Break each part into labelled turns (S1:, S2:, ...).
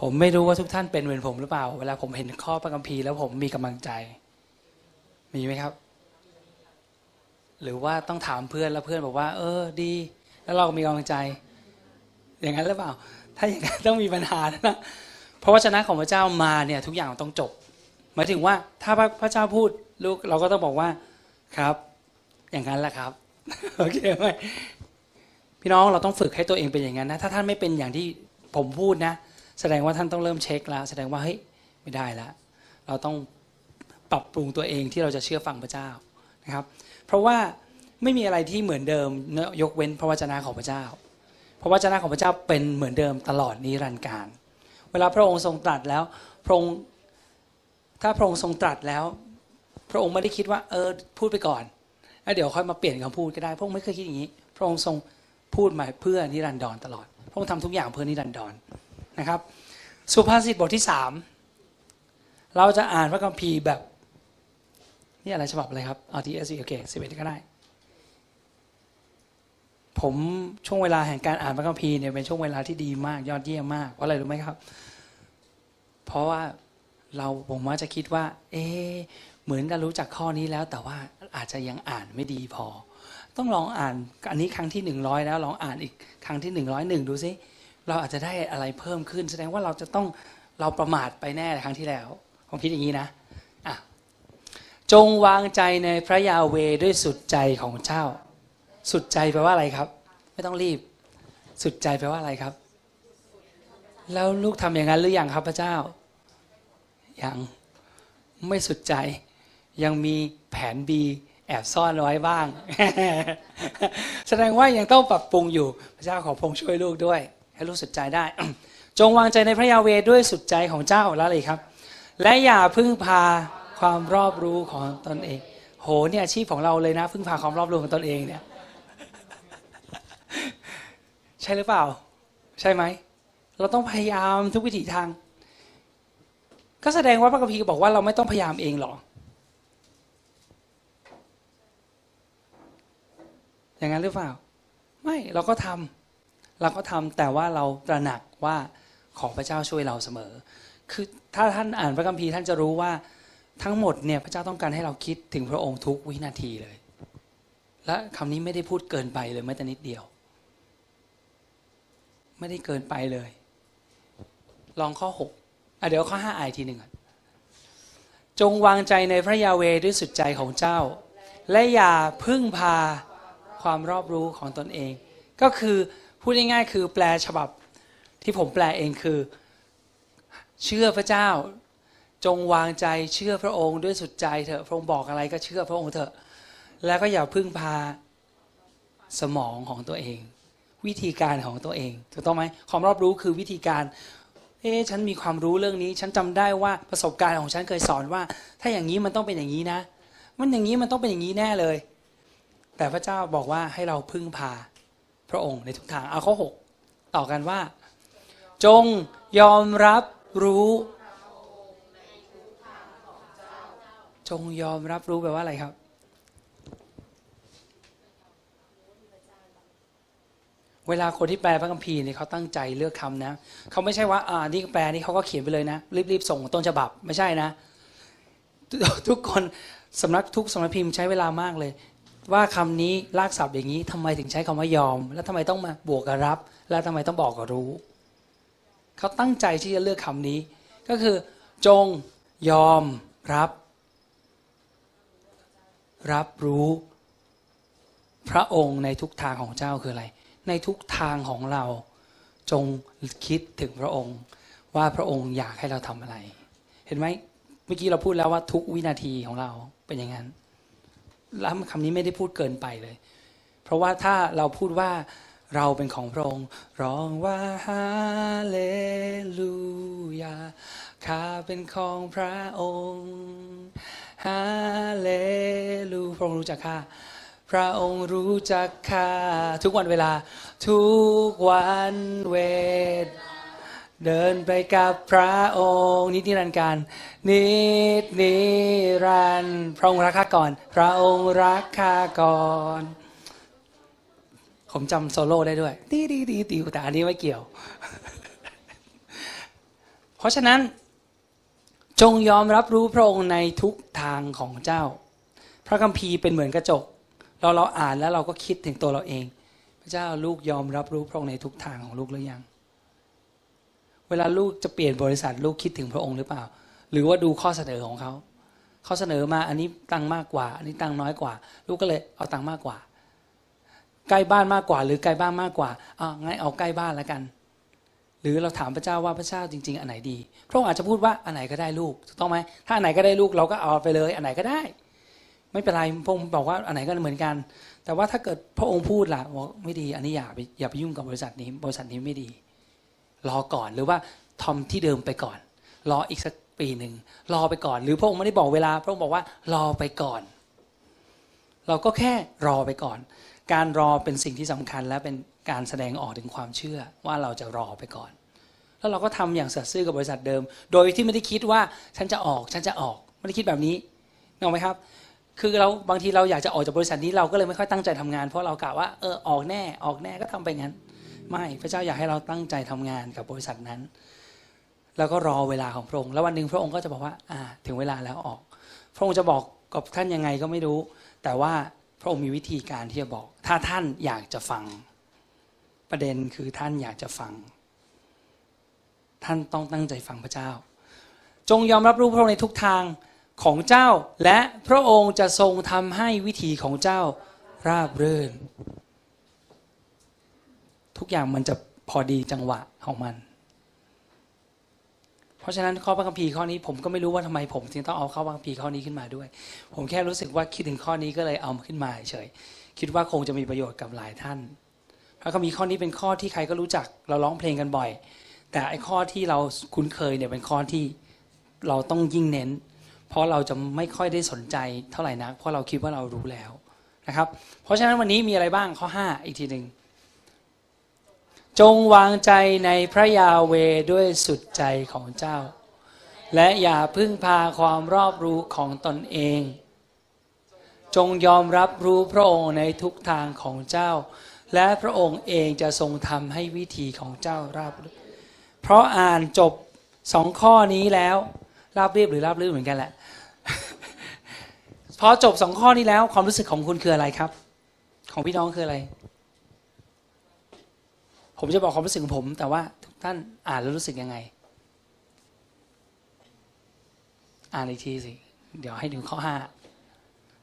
S1: ผมไม่รู้ว่าทุกท่านเป็นเหมือนผมหรือเปล่า เวลาผมเห็นข้อพระคัมภีร์แล้วผมมีกำลังใจ มีไหมครับ หรือว่าต้องถามเพื่อนแล้วเพื่อนบอกว่า เออ ดี แล้วเราก็มีกำลังใจ อย่างนั้นหรือเปล่า ถ้าอย่างนั้นต้องมีปัญหานะเพราะว่าชนะของพระเจ้ามาเนี่ยทุกอย่างต้องจบหมายถึงว่าถ้าพระเจ้าพูดลูกเราก็ต้องบอกว่าครับ อย่างนั้นแหละครับโอเคไหมพี่น้องเราต้องฝึกให้ตัวเองเป็นอย่างนั้นนะถ้าท่านไม่เป็นอย่างที่ผมพูดนะ แสดงว่าท่านต้องเริ่มเช็คแล้ว แสดงว่าเฮ้ยไม่ได้แล้วเราต้องปรับปรุงตัวเองที่เราจะเชื่อฟังพระเจ้านะครับ เพราะว่าไม่มีอะไรที่เหมือนเดิมยกเว้นพระวจนะของพระเจ้า พระวจนะของพระเจ้าเป็นเหมือนเดิมตลอดนิรันดร์การ เวลาพระองค์ทรงตรัสแล้วพระองค์ถ้าพระองค์ทรงตรัสแล้ว พระองค์ไม่ได้คิดว่าเออพูดไปก่อนแล้วเดี๋ยวค่อยมาเปลี่ยนคำพูดก็ได้ พระองค์ไม่เคยคิดอย่างนี้ พระองค์ทรงพูดมาเพื่อนิรันดรตลอด พระองค์ทำทุกอย่างเพื่อนิรันดร นะครับ สุภาษิตบทที่สามเราจะอ่านพระคัมภีร์แบบนี่อะไรฉบับอะไรครับเอาทีเอสโอเคสิบเอ็ดก็ได้ ผมช่วงเวลาแห่งการอ่านพระคัมภีร์เนี่ยเป็นช่วงเวลาที่ดีมากยอดเยี่ยมมากเพราะอะไรรู้ไหมครับ เพราะว่าเราผมว่าจะคิดว่า เอ๊เหมือนจะรู้จักข้อนี้แล้ว แต่ว่าอาจจะยังอ่านไม่ดีพอ ต้องลองอ่านอันนี้ครั้งที่หนึ่งร้อยแล้วลองอ่านอีกครั้งที่หนึ่งร้อยหนึ่งดูซิ เราอาจจะได้อะไรเพิ่มขึ้น แสดงว่าเราจะต้องเราประมาทไปแน่ครั้งที่แล้ว ผมคิดอย่างนี้นะอะจงวางใจในพระยาเวด้วยสุดใจของเจ้า สุดใจแปลว่าอะไรครับ ไม่ต้องรีบ สุดใจแปลว่าอะไรครับ แล้วลูกทำอย่างนั้นหรือยังครับพระเจ้ายังไม่สุดใจ ยังมีแผน B แอบซ่อนไว้บ้าง แสดงว่ายังต้องปรับปรุงอยู่ พระเจ้าขอพงช่วยลูกด้วย ให้ลูกสุดใจได้ จงวางใจในพระยาเวด้วยสุดใจของเจ้าแล้วเลยครับ และอย่าพึ่งพาความรอบรู้ของตนเอง โหเนี่ยอาชีพของเราเลยนะ พึ่งพาความรอบรู้ของตนเองเนี่ย ใช่หรือเปล่า ใช่ไหม เราต้องพยายามทุกวิถีทาง ก็แสดงว่าพระคัมภีบอกว่าเราไม่ต้องพยายามเองหรออย่างนั้นหรือเปล่า ไม่เราก็ทำ เราก็ทำแต่ว่าเราตระหนักว่าขอพระเจ้าช่วยเราเสมอ คือถ้าท่านอ่านพระคัมภีร์ท่านจะรู้ว่าทั้งหมดเนี่ยพระเจ้าต้องการให้เราคิดถึงพระองค์ทุกวินาทีเลย และคำนี้ไม่ได้พูดเกินไปเลยแม้แต่นิดเดียว ไม่ได้เกินไปเลย ลองข้อหกอะเดี๋ยวข้อห้าอานทีหนึ่งจงวางใจในพระยาเวด้วยสุดใจของเจ้า และอย่าพึ่งพาความรอบรู้ของตนเอง ก็คือ พูดง่ายๆคือแปลฉบับที่ผมแปลเองคือ เชื่อพระเจ้า จงวางใจเชื่อพระองค์ด้วยสุดใจเถอะพระองค์บอกอะไรก็เชื่อพระองค์เถอะ แล้วก็อย่าพึ่งพาสมองของตัวเอง วิธีการของตัวเองถูกต้องไหมความรอบรู้คือวิธีการเอ๊ฉันมีความรู้เรื่องนี้ ฉันจำได้ว่าประสบการณ์ของฉันเคยสอนว่า ถ้าอย่างนี้มันต้องเป็นอย่างนี้นะ มันอย่างนี้มันต้องเป็นอย่างนี้แน่เลย แต่พระเจ้าบอกว่าให้เราพึ่งพา พระองค์ในทุกทางเอาข้อหกต่อกันว่า จงยอมรับรู้ จงยอมรับรู้แปลว่าอะไรครับ เวลาคนที่แปลพระคัมภีร์เนี่ยเขาตั้งใจเลือกคำนะเขาไม่ใช่ว่าอ่านี่แปลนี่เขาก็เขียนไปเลยนะ รีบๆส่งต้นฉบับไม่ใช่นะ ทุกคนสำนักทุกสำนักพิมพ์ใช้เวลามากเลย ว่าคำนี้ลากศัพท์อย่างนี้ทำไมถึงใช้คำว่ายอม แล้วทำไมต้องมาบวกกับรับ แล้วทำไมต้องบอกกับรู้ เขาตั้งใจที่จะเลือกคำนี้ ก็คือ จงยอมรับ รับรู้ พระองค์ในทุกทางของเจ้าคืออะไร ในทุกทางของเรา จงคิดถึงพระองค์ ว่าพระองค์อยากให้เราทำอะไร เห็นไหมเมื่อกี้เราพูดแล้วว่าทุกวินาทีของเราเป็นอย่างนั้น แล้วคำนี้ไม่ได้พูดเกินไปเลย เพราะว่าถ้าเราพูดว่าเราเป็นของพระองค์ร้องว่าฮาเลลูยาข้าเป็นของพระองค์ฮาเลลูพระองค์รู้จักข้าพระองค์รู้จักข้าทุกวันเวลา ทุกวันเวท เดินไปกับพระองค์ นิติรันการ นิดนิรันพระองค์รักข้าก่อน พระองค์รักข้าก่อน ผมจำโซโล่ได้ด้วยตีตีตีตีแต่อันนี้ไม่เกี่ยว เพราะฉะนั้น จงยอมรับรู้พระองค์ในทุกทางของเจ้า พระคัมภีร์เป็นเหมือนกระจก เราเราอ่านแล้วเราก็คิดถึงตัวเราเอง พระเจ้าลูกยอมรับรู้พระองค์ในทุกทางของลูกหรือยัง เวลาลูกจะเปลี่ยนบริษัทลูกคิดถึงพระองค์หรือเปล่า หรือว่าดูข้อเสนอของเขาเขาเสนอมาอันนี้ตังมากกว่า อันนี้ตังน้อยกว่า ลูกก็เลยเอาตังมากกว่า ใกล้บ้านมากกว่า หรือไกลบ้านมากกว่าอ่างั้นเอาใกล้บ้านแล้วกัน หรือเราถามพระเจ้าว่าพระเจ้าจริง ๆ อันไหนดี พระองค์อาจจะพูดว่าอันไหนก็ได้ลูกถูกต้องไหมถ้าอันไหนก็ได้ลูกเราก็เอาไปเลย อันไหนก็ได้ ไม่เป็นไรพระองค์บอกว่าอันไหนก็เหมือนกัน แต่ว่าถ้าเกิดพระองค์พูดล่ะบอกไม่ดีอันนี้อย่าไปอย่าไปยุ่งกับบริษัทนี้ บริษัทนี้ไม่ดี รอก่อนหรือว่าทอมที่เดิมไปก่อน รออีกสักปีหนึ่งรอไปก่อน หรือพระองค์ไม่ได้บอกเวลา พระองค์บอกว่ารอไปก่อน เราก็แค่รอไปก่อน การรอเป็นสิ่งที่สำคัญและเป็นการแสดงออกถึงความเชื่อว่าเราจะรอไปก่อน แล้วเราก็ทำอย่างสัตย์ซื่อกับบริษัทเดิม โดยที่ไม่ได้คิดว่าฉันจะออกฉันจะออกไม่ได้คิดแบบนี้นึกออกไหมครับ คือเราบางทีเราอยากจะออกจากบริษัทนี้เราก็เลยไม่ค่อยตั้งใจทำงาน เพราะเรากะว่าเออออกแน่ออกแน่ก็ทำไปงั้น ไม่พระเจ้าอยากให้เราตั้งใจทำงานกับบริษัทนั้น แล้วก็รอเวลาของพระองค์แล้ววันหนึ่งพระองค์ก็จะบอกว่า อ่า ถึงเวลาแล้วออก พระองค์จะบอกกับท่านยังไงก็ไม่รู้ แต่ว่าพระองค์มีวิธีการที่จะบอก ถ้าท่านอยากจะฟัง ประเด็นคือท่านอยากจะฟัง ท่านต้องตั้งใจฟังพระเจ้า จงยอมรับรู้พระองค์ในทุกทางของเจ้า และพระองค์จะทรงทำให้วิธีของเจ้าราบรื่น ทุกอย่างมันจะพอดีจังหวะของมัน เพราะฉะนั้นข้อพระคัมภีร์ข้อนี้ผมก็ไม่รู้ว่าทำไมผมจึงต้องเอาข้อพระคัมภีร์ข้อนี้ขึ้นมาด้วย ผมแค่รู้สึกว่าคิดถึงข้อนี้ก็เลยเอามาขึ้นมาเฉยคิดว่าคงจะมีประโยชน์กับหลายท่านพระคัมภีร์ข้อนี้เป็นข้อที่ใครก็รู้จัก เราร้องเพลงกันบ่อย แต่ไอ้ข้อที่เราคุ้นเคยเนี่ยเป็นข้อที่เราต้องยิ่งเน้น เพราะเราจะไม่ค่อยได้สนใจเท่าไหร่นักเพราะเราคิดว่าเรารู้แล้วนะครับ เพราะฉะนั้นวันนี้มีอะไรบ้างข้อ 5 อีกทีหนึ่ง จงวางใจในพระยาเวด้วยสุดใจของเจ้า และอย่าพึ่งพาความรอบรู้ของตนเอง จงยอมรับรู้พระองค์ในทุกทางของเจ้า และพระองค์เองจะทรงทำให้วิธีของเจ้าราบรื่นเพราะอ่านจบสองข้อนี้แล้วราบเรียบหรือราบรื่นเหมือนกันแหละพอจบสองข้อนี้แล้วความรู้สึกของคุณคืออะไรครับ ของพี่น้องคืออะไร ผมจะบอกความรู้สึกของผม แต่ว่าทุกท่านอ่านแล้วรู้สึกยังไง อ่านอีกทีสิ เดี๋ยวให้ดูข้อห้า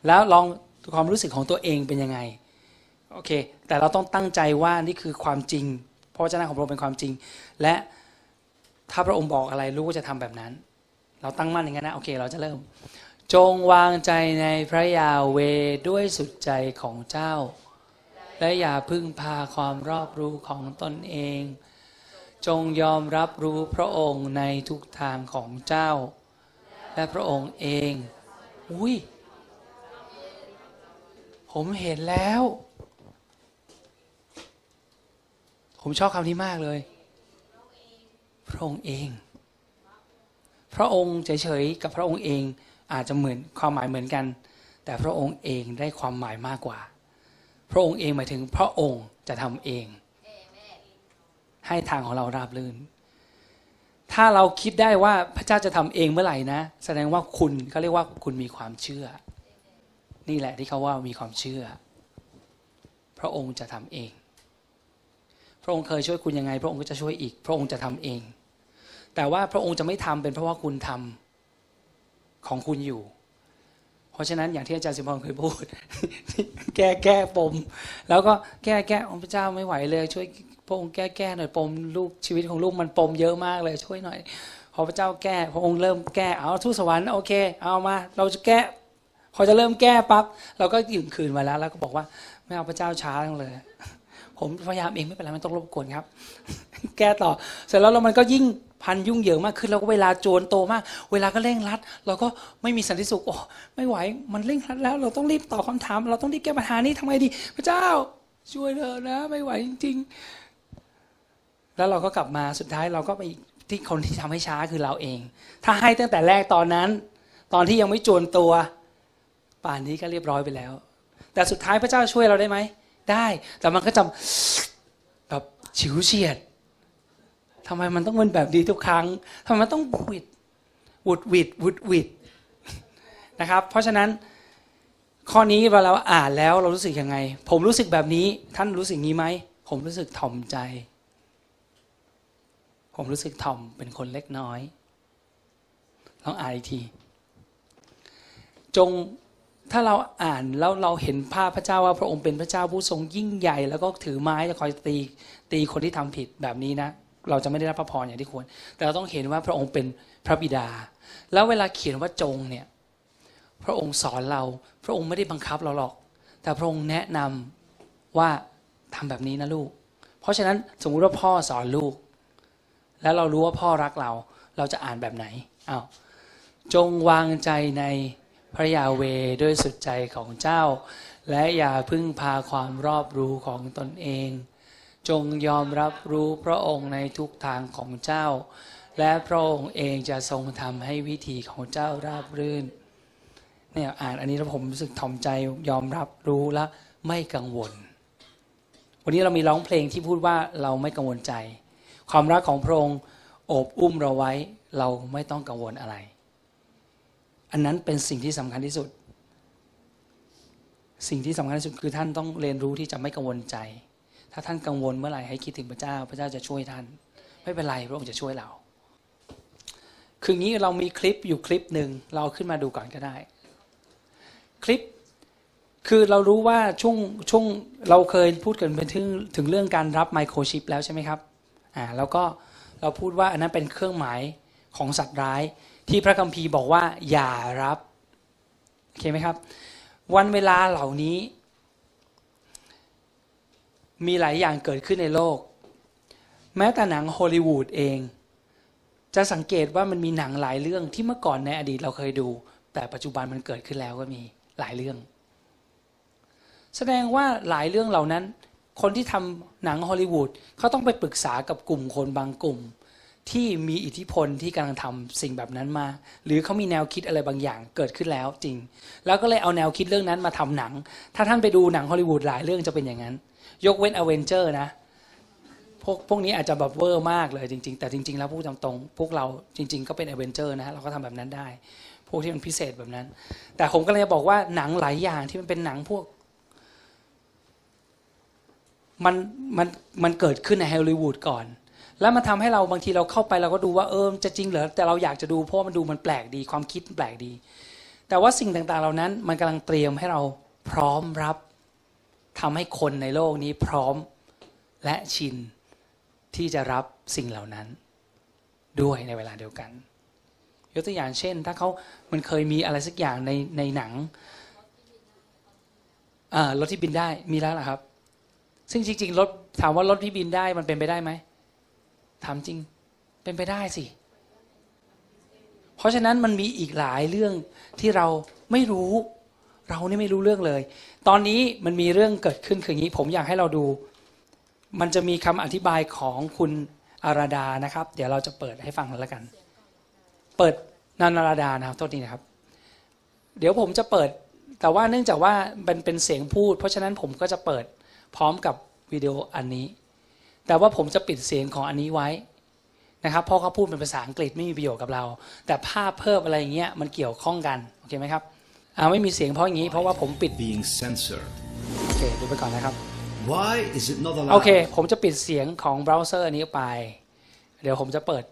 S1: แล้วลองความรู้สึกของตัวเองเป็นยังไง โอเค แต่เราต้องตั้งใจว่านี่คือความจริง เพราะวจนะของพระองค์เป็นความจริง และถ้าพระองค์บอกอะไรรู้ว่าจะทำแบบนั้น เราตั้งมั่นอย่างนั้นนะ โอเค เราจะเริ่ม จงวางใจในพระยาเวด้วยสุดใจของเจ้า และอย่าพึ่งพาความรอบรู้ของตนเอง จงยอมรับรู้พระองค์ในทุกทางของเจ้า และพระองค์เอง อุ้ย ผมเห็นแล้ว ผมชอบคำนี้มากเลย พระองค์เอง พระองค์เฉยๆกับพระองค์เองอาจจะเหมือนความหมายเหมือนกัน แต่พระองค์เองได้ความหมายมากกว่า พระองค์เองหมายถึงพระองค์จะทำเอง ให้ทางของเราราบรื่น ถ้าเราคิดได้ว่าพระเจ้าจะทำเองเมื่อไหร่นะ แสดงว่าคุณเขาเรียกว่าคุณมีความเชื่อ นี่แหละที่เขาว่ามีความเชื่อ พระองค์จะทำเอง พระองค์เคยช่วยคุณยังไง พระองค์ก็จะช่วยอีก พระองค์จะทำเอง แต่ว่าพระองค์จะไม่ทำเป็นเพราะว่าคุณทำของคุณอยู่ เพราะฉะนั้นอย่างที่อาจารย์สิมพรเคยพูด แก้แก้ปม แล้วก็แก้แก้องค์พระเจ้าไม่ไหวเลย ช่วยพระองค์แก้แก้หน่อยปมลูกชีวิตของลูกมันปมเยอะมากเลยช่วยหน่อยพอพระเจ้าแก้พระองค์เริ่มแก้เอาทูตสวรรค์โอเค เอามา เราจะแก้พอจะเริ่มแก้ปั๊บเราก็ยืนคืนมาแล้ว แล้วก็บอกว่าไม่เอาพระเจ้าช้าจังเลย ผมพยายามเองไม่เป็นไรไม่ต้องรบกวนครับ แก้ต่อ เสร็จแล้วแล้วมันก็ยิ่งพันยุ่งเหยิงมากขึ้นแล้วก็เวลาโจรโตมาก เวลาก็เร่งรัด เราก็ไม่มีสันติสุขโอ้ไม่ไหว มันเร่งรัดแล้ว เราต้องรีบตอบคาถาม เราต้องรีบแก้ปัญหานี้ทำไงดี พระเจ้า ช่วยเถอะนะ ไม่ไหวจริงๆแล้วเราก็กลับมาสุดท้ายเราก็ไปที่คนที่ทำให้ช้าคือเราเอง ถ้าให้ตั้งแต่แรกตอนนั้น ตอนที่ยังไม่โจรตัว ป่านนี้ก็เรียบร้อยไปแล้ว แต่สุดท้ายพระเจ้าช่วยเราได้ไหม ได้ แต่มันก็จะแบบฉิวเฉียดทำไมมันต้องเป็นแบบดีทุกครั้งทำไมมันต้องวิดวุดวิดวุดวิดนะครับ เพราะฉะนั้นข้อนี้เวลาเราอ่านแล้วเรารู้สึกยังไง ผมรู้สึกแบบนี้ท่านรู้สึกงี้ไหม ผมรู้สึกถ่อมใจ ผมรู้สึกถ่อมเป็นคนเล็กน้อยลองอ่านอีกที จง ถ้าเราอ่านแล้วเราเห็นภาพพระเจ้าว่าพระองค์เป็นพระเจ้าผู้ทรงยิ่งใหญ่ แล้วก็ถือไม้จะคอยตีตีคนที่ทำผิดแบบนี้นะเราจะไม่ได้รับพระพรอย่างที่ควร แต่เราต้องเห็นว่าพระองค์เป็นพระบิดา แล้วเวลาเขียนว่าจงเนี่ยพระองค์สอนเรา พระองค์ไม่ได้บังคับเราหรอก แต่พระองค์แนะนำว่าทำแบบนี้นะลูก เพราะฉะนั้นสมมุติว่าพ่อสอนลูก แล้วเรารู้ว่าพ่อรักเรา เราจะอ่านแบบไหนอ้าวจงวางใจใน พระยาเวด้วยสุดใจของเจ้า และอย่าพึ่งพาความรอบรู้ของตนเอง จงยอมรับรู้พระองค์ในทุกทางของเจ้า และพระองค์เองจะทรงทำให้วิธีของเจ้าราบรื่นเนี่ยอ่านอันนี้แล้วผมรู้สึกถ่อมใจยอมรับรู้และไม่กังวล วันนี้เรามีร้องเพลงที่พูดว่าเราไม่กังวลใจ ความรักของพระองค์โอบอุ้มเราไว้เราไม่ต้องกังวลอะไร อันนั้นเป็นสิ่งที่สำคัญที่สุด สิ่งที่สำคัญที่สุดคือท่านต้องเรียนรู้ที่จะไม่กังวลใจ ถ้าท่านกังวลเมื่อไหร่ให้คิดถึงพระเจ้า พระเจ้าจะช่วยท่าน ไม่เป็นไรพระองค์จะช่วยเรา คืองี้เรามีคลิปอยู่คลิปหนึ่งเราขึ้นมาดูก่อนก็ได้ คลิปคือเรารู้ว่าช่วงช่วงเราเคยพูดกันเป็นถึงถึงเรื่องการรับไมโครชิปแล้วใช่ไหมครับอ่าแล้วก็เราพูดว่าอันนั้นเป็นเครื่องหมายของสัตว์ร้าย ที่พระคัมภีร์บอกว่า อย่ารับโอเคไหมครับ วันเวลาเหล่านี้ มีหลายอย่างเกิดขึ้นในโลก แม้แต่หนังฮอลลีวูดเอง จะสังเกตว่ามันมีหนังหลายเรื่องที่เมื่อก่อนในอดีตเราเคยดู แต่ปัจจุบันมันเกิดขึ้นแล้วก็มีหลายเรื่อง แสดงว่าหลายเรื่องเหล่านั้น คนที่ทำหนังฮอลลีวูดเขาต้องไปปรึกษากับกลุ่มคนบางกลุ่ม ที่มีอิทธิพลที่กำลังทำสิ่งแบบนั้นมา หรือเขามีแนวคิดอะไรบางอย่างเกิดขึ้นแล้วจริง แล้วก็เลยเอาแนวคิดเรื่องนั้นมาทำหนัง ถ้าท่านไปดูหนังฮอลลีวูดหลายเรื่องจะเป็นอย่างนั้น ยกเว้น Avenger นะพวกพวกนี้อาจจะแบบเวอร์มากเลยจริง ๆ แต่จริง ๆ แล้วพูดตรงๆพวกเราจริง ๆ ก็เป็น Avenger นะเราก็ทำแบบนั้นได้ พวกที่มันพิเศษแบบนั้น แต่ผมก็เลยบอกว่าหนังหลายอย่างที่มันเป็นหนังพวกมันมันมันเกิดขึ้นในฮอลลีวูดก่อน แล้วมันทาให้เราบางทีเราเข้าไปเราก็ดูว่าเออจะจริงเหรอแต่เราอยากจะดูเพราะมันดูมันแปลกดี ความคิดแปลกดี แต่ว่าสิ่งต่างๆ เหล่านั้นมันกำลังเตรียมให้เราพร้อมรับทำให้คนในโลกนี้พร้อมและชินที่จะรับสิ่งเหล่านั้นด้วยในเวลาเดียวกัน ยกตัวอย่างเช่น ถ้าเขามันเคยมีอะไรสักอย่างในในหนังรถที่บินได้มีแล้วหรอครับ ซึ่งจริงๆรถถามว่ารถที่บินได้มันเป็นไปได้ไหม ถามจริงเป็นไปได้สิ เพราะฉะนั้นมันมีอีกหลายเรื่องที่เราไม่รู้ เรานี่ไม่รู้เรื่องเลย ตอนนี้มันมีเรื่องเกิดขึ้นคืออย่างนี้ ผมอยากให้เราดู มันจะมีคำอธิบายของคุณอาราดานะครับ เดี๋ยวเราจะเปิดให้ฟังแล้วกัน เปิดนานาราดานะครับโทษทีนะครับ เดี๋ยวผมจะเปิด แต่ว่าเนื่องจากว่าเป็นเป็นเสียงพูด เพราะฉะนั้นผมก็จะเปิดพร้อมกับวิดีโออันนี้ แต่ว่าผมจะปิดเสียงของอันนี้ไว้นะครับเพราะเขาพูดเป็นภาษาอังกฤษไม่มีประโยชน์กับเรา แต่ภาพเพิ่มอะไรอย่างเงี้ยมันเกี่ยวข้องกันโอเคไหมครับอ่าไม่มีเสียงเพราะอย่างนี้เพราะว่าผมปิด
S2: being censored
S1: โอเคดูไปก่อนนะครับ
S2: why is it not allowed
S1: โอเค ผมจะปิดเสียงของเบราว์เซอร์อันนี้ไป เดี๋ยวผมจะเปิด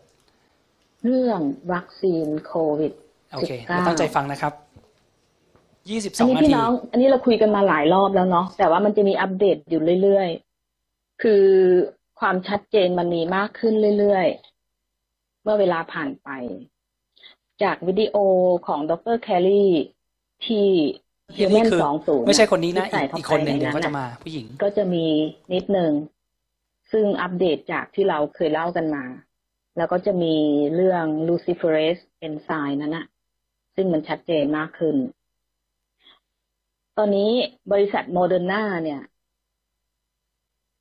S3: เรื่องวัคซีนโควิด
S1: โอเคเราตั้งใจฟังนะครับยี่สิบส
S3: อั
S1: อนง
S3: นี้
S1: นา
S3: พี่
S1: ที
S3: น้อง อันนี้เราคุยกันมาหลายรอบแล้วเนาะแต่ว่ามันจะมีอัปเดตอยู่เรื่อยๆ คือ ความชัดเจนมันมีมากขึ้นเรื่อยๆ เมื่อเวลาผ่านไป จากวิดีโอของดรแคลรี่ที่ Human
S1: คือ
S3: สองศูนย์
S1: ไม่ใช่คนนี้นะ
S3: ที่ใส่
S1: อีก
S3: เข้า
S1: คนหนึ่ง
S3: ไป
S1: เดี๋ยวเขา
S3: ใจะ
S1: มาผู้หญิง
S3: ก็จะมีนิดนึง ซึ่งอัปเดตจากที่เราเคยเล่ากันมา แล้วก็จะมีเรื่อง luciferase enzyme นั้นนะซึ่งมันชัดเจนมากขึ้น ตอนนี้บริษัทโมเดอร์นาเนี่ย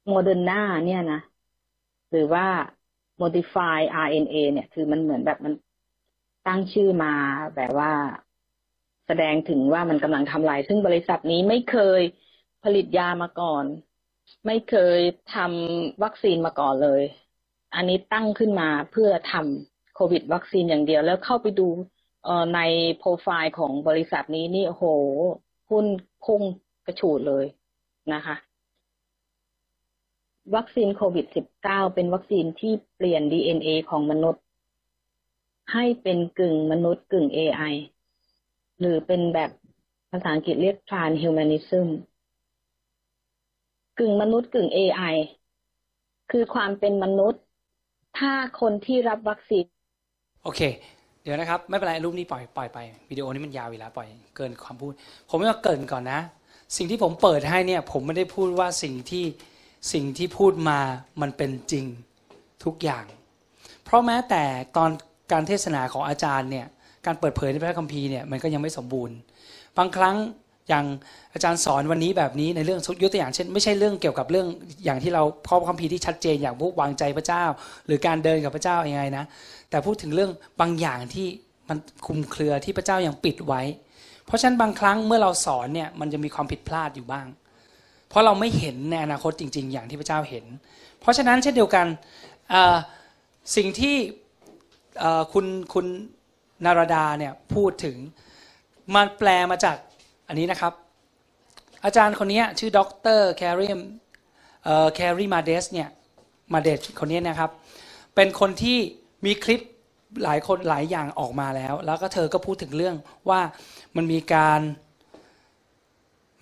S3: โมเดอร์นาเนี่ยนะ หรือว่า modify RNA เนี่ย คือมันเหมือนแบบมันตั้งชื่อมาแบบว่าแสดงถึงว่ามันกำลังทำลาย ซึ่งบริษัทนี้ไม่เคยผลิตยามาก่อน ไม่เคยทำวัคซีนมาก่อนเลย อันนี้ตั้งขึ้นมาเพื่อทำโควิด วัคซีนอย่างเดียว แล้วเข้าไปดูในโปรไฟล์ของบริษัทนี้นี่โอ้โหหุ้นพุ่งกระฉูดเลยนะคะ วัคซีนโควิด -19 เป็นวัคซีนที่เปลี่ยน DNA ของมนุษย์ ให้เป็นกึ่งมนุษย์กึ่ง AI หรือเป็นแบบภาษาอังกฤษเรียก transhumanism กึ่งมนุษย์กึ่ง AI คือความเป็นมนุษย์ ถ้าคนที่รับวัคซีน
S1: โอเค เดี๋ยวนะครับ ไม่เป็นไรรูปนี้ปล่อยปล่อยไปวิดีโอนี้มันยาวอยู่แล้วปล่อยเกินความพูด ผมไม่มาเกินก่อนนะ สิ่งที่ผมเปิดให้เนี่ย ผมไม่ได้พูดว่าสิ่งที่ สิ่งที่พูดมามันเป็นจริงทุกอย่าง เพราะแม้แต่ตอนการเทศนาของอาจารย์เนี่ยการเปิดเผยในพระคัมภีร์เนี่ยมันก็ยังไม่สมบูรณ์ บางครั้งอย่างอาจารย์สอนวันนี้แบบนี้ในเรื่องยกตัวอย่างเช่น ไม่ใช่เรื่องเกี่ยวกับเรื่องอย่างที่เราข้อคัมภีร์ที่ชัดเจนอย่างพวกวางใจพระเจ้า หรือการเดินกับพระเจ้ายังไงนะแต่พูดถึงเรื่องบางอย่างที่มันคลุมเครือที่พระเจ้ายังปิดไว้ เพราะฉะนั้นบางครั้งเมื่อเราสอนเนี่ยมันจะมีความผิดพลาดอยู่บ้าง เพราะเราไม่เห็นในอนาคตจริง ๆ อย่างที่พระเจ้าเห็น เพราะฉะนั้นเช่นเดียวกันสิ่งที่คุณคุณนารดาเนี่ยพูดถึงมันแปลมาจากอันนี้นะครับ อาจารย์คนนี้ชื่อดรแครีมแครีมาเดสเนี่ยมาเดสคนนี้นะครับ เป็นคนที่มีคลิปหลายคนหลายอย่างออกมาแล้ว แล้วก็เธอก็พูดถึงเรื่องว่ามันมีการ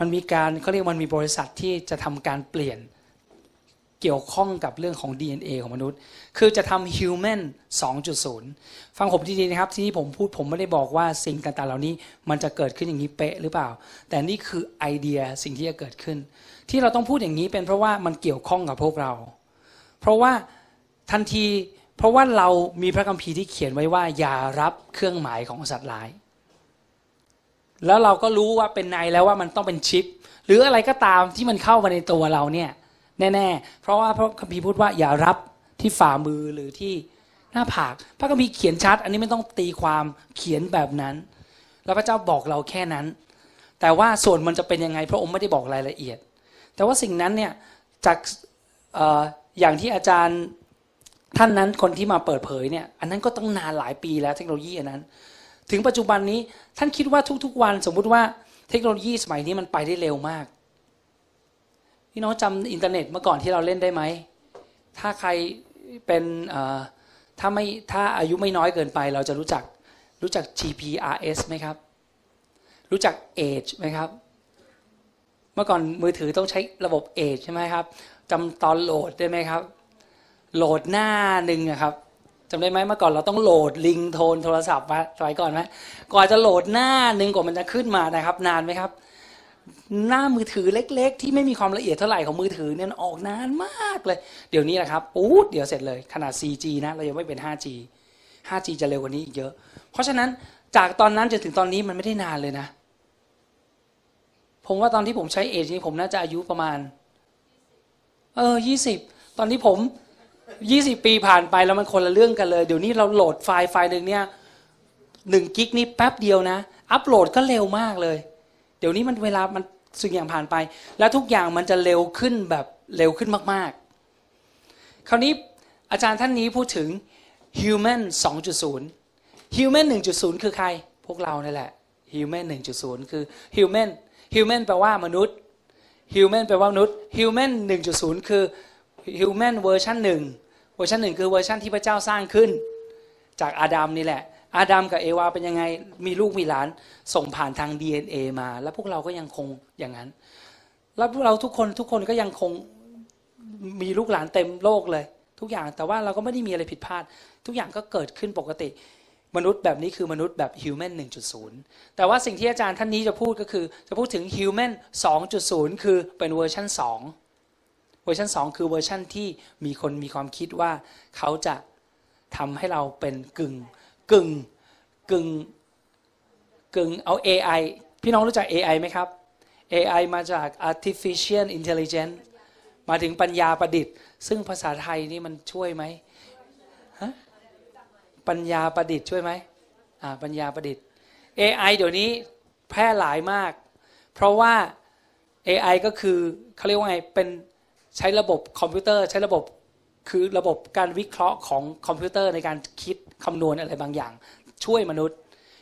S1: มันมีการเขาเรียกมันมีบริษัทที่จะทำการเปลี่ยนเกี่ยวข้องกับเรื่องของ DNA ของมนุษย์ คือจะทำ human 2.0 ฟังผมดีๆนะครับ ที่ผมพูดผมไม่ได้บอกว่าสิ่งต่างๆ เหล่านี้มันจะเกิดขึ้นอย่างนี้เป๊ะหรือเปล่า แต่นี่คือไอเดียสิ่งที่จะเกิดขึ้น ที่เราต้องพูดอย่างนี้เป็นเพราะว่ามันเกี่ยวข้องกับพวกเรา เพราะว่าทันที เพราะว่าเรามีพระคัมภีร์ที่เขียนไว้ว่าอย่ารับเครื่องหมายของสัตว์ร้าย แล้วเราก็รู้ว่าเป็นในแล้วว่ามันต้องเป็นชิป หรืออะไรก็ตามที่มันเข้ามาในตัวเราเนี่ย แน่ๆ เพราะว่าพระคัมภีร์พูดว่าอย่ารับที่ฝ่ามือหรือที่หน้าผาก พระคัมภีร์เขียนชัด อันนี้ไม่ต้องตีความเขียนแบบนั้น แล้วพระเจ้าบอกเราแค่นั้น แต่ว่าส่วนมันจะเป็นยังไง พระองค์ไม่ได้บอกรายละเอียด แต่ว่าสิ่งนั้นเนี่ยจากอออย่างที่อาจารย์ท่านนั้นคนที่มาเปิดเผยเนี่ย อันนั้นก็ต้องนานหลายปีแล้วเทคโนโลยีอันนั้น ถึงปัจจุบันนี้ท่านคิดว่าทุก ๆ วันสมมุติว่าเทคโนโลยีสมัยนี้มันไปได้เร็วมากพี่น้องจำอินเทอร์เน็ตเมื่อก่อนที่เราเล่นได้ไหมถ้าใครเป็นถ้าไม่ถ้าอายุไม่น้อยเกินไป เราจะรู้จักรู้จัก GPRS ไหมครับ รู้จัก EDGE ไหมครับ เมื่อก่อนมือถือต้องใช้ระบบ EDGE ใช่ไหมครับจำตอนโหลดได้ไหมครับ โหลดหน้าหนึ่งนะครับ จำได้ไหมเมื่อก่อนเราต้องโหลดลิงโทนโทรศัพท์มาสมัยก่อนไหมก่อนจะโหลดหน้าหนึ่งกว่ามันจะขึ้นมานะครับ นานไหมครับ หน้ามือถือเล็ก ๆ ที่ไม่มีความละเอียดเท่าไหร่ของมือถือเนี่ยออกนานมากเลย เดี๋ยวนี้แหละครับปุ๊ดเดี๋ยวเสร็จเลยขนาด 4G นะเรายังไม่เป็น 5G 5G จะเร็วกว่านี้อีกเยอะ เพราะฉะนั้นจากตอนนั้นจนถึงตอนนี้มันไม่ได้นานเลยนะ ผมว่าตอนที่ผมใช้เอจนี้ผมน่าจะอายุประมาณ เออยี่สิบตอนนี้ผม ยี่สิบปีผ่านไปแล้วมันคนละเรื่องกันเลย เดี๋ยวนี้เราโหลดไฟล์ไฟล์หนึ่งเนี่ยหนึ่งกิกนี่แป๊บเดียวนะ อัปโหลดก็เร็วมากเลย เดี๋ยวนี้มันเวลามันสิ่งอย่างผ่านไป แล้วทุกอย่างมันจะเร็วขึ้นแบบเร็วขึ้นมาก ๆ คราวนี้อาจารย์ท่านนี้พูดถึง human 2.0 human 1.0 คือใคร พวกเรานี่แหละ human 1.0 คือ human human แปลว่ามนุษย์ human แปลว่ามนุษย์ human 1.0 คือ human เวอร์ชันหนึ่ง เวอร์ชันหนึ่งคือเวอร์ชันที่พระเจ้าสร้างขึ้น จากอาดัมนี่แหละ อาดัมกับเอวาเป็นยังไง มีลูกมีหลานส่งผ่านทาง DNA มา แล้วพวกเราก็ยังคงอย่างนั้น แล้วพวกเราทุกคนทุกคนก็ยังคงมีลูกหลานเต็มโลกเลย ทุกอย่างแต่ว่าเราก็ไม่ได้มีอะไรผิดพลาด ทุกอย่างก็เกิดขึ้นปกติ มนุษย์แบบนี้คือมนุษย์แบบ human 1.0 แต่ว่าสิ่งที่อาจารย์ท่านนี้จะพูดก็คือ จะพูดถึง human 2.0 คือเป็นเวอร์ชัน2 เวอร์ชัน2 คือเวอร์ชันที่มีคนมีความคิดว่าเขาจะทำให้เราเป็นกึ่งกึ่งกึ่งกึ่งเอา AI พี่น้องรู้จัก AI ไหมครับ AI มาจาก artificial intelligence หมายถึงปัญญาประดิษฐ์ ซึ่งภาษาไทยนี่มันช่วยไหมฮะปัญญาประดิษฐ์ช่วยไหมอ่าปัญญาประดิษฐ์ AI เดี๋ยวนี้แพร่หลายมาก เพราะว่า AI ก็คือเขาเรียกว่าไงเป็น ใช้ระบบคอมพิวเตอร์ ใช้ระบบคือระบบการวิเคราะห์ของคอมพิวเตอร์ในการคิดคำนวณอะไรบางอย่าง ช่วยมนุษย์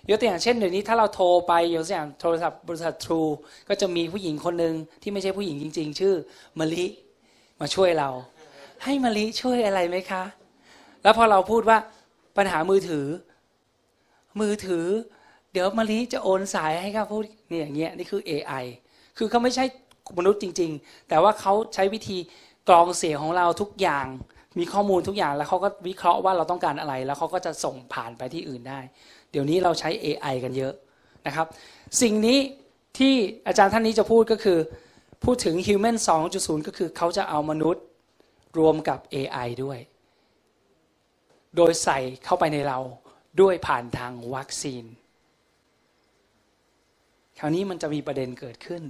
S1: ยกตัวอย่างเช่นเดี๋ยวนี้ถ้าเราโทรไปยกตัวอย่างโทรศัพท์บริษัททรูก็จะมีผู้หญิงคนหนึ่งที่ไม่ใช่ผู้หญิงจริง ๆ ชื่อมะลิมาช่วยเรา ให้มะลิช่วยอะไรไหมคะ แล้วพอเราพูดว่าปัญหามือถือ มือถือ เดี๋ยวมะลิจะโอนสายให้ครับพูดนี่อย่างเงี้ยนี่คือ AI คือเขาไม่ใช่ มนุษย์จริง ๆ แต่ว่าเขาใช้วิธีกรองเสียงของเราทุกอย่าง มีข้อมูลทุกอย่างแล้วเขาก็วิเคราะห์ว่าเราต้องการอะไร แล้วเขาก็จะส่งผ่านไปที่อื่นได้ เดี๋ยวนี้เราใช้ AI กันเยอะนะครับ สิ่งนี้ที่อาจารย์ท่านนี้จะพูดก็คือ พูดถึง Human 2.0 ก็คือเขาจะเอามนุษย์รวมกับ AI ด้วย โดยใส่เข้าไปในเราด้วยผ่านทางวัคซีน คราวนี้มันจะมีประเด็นเกิดขึ้น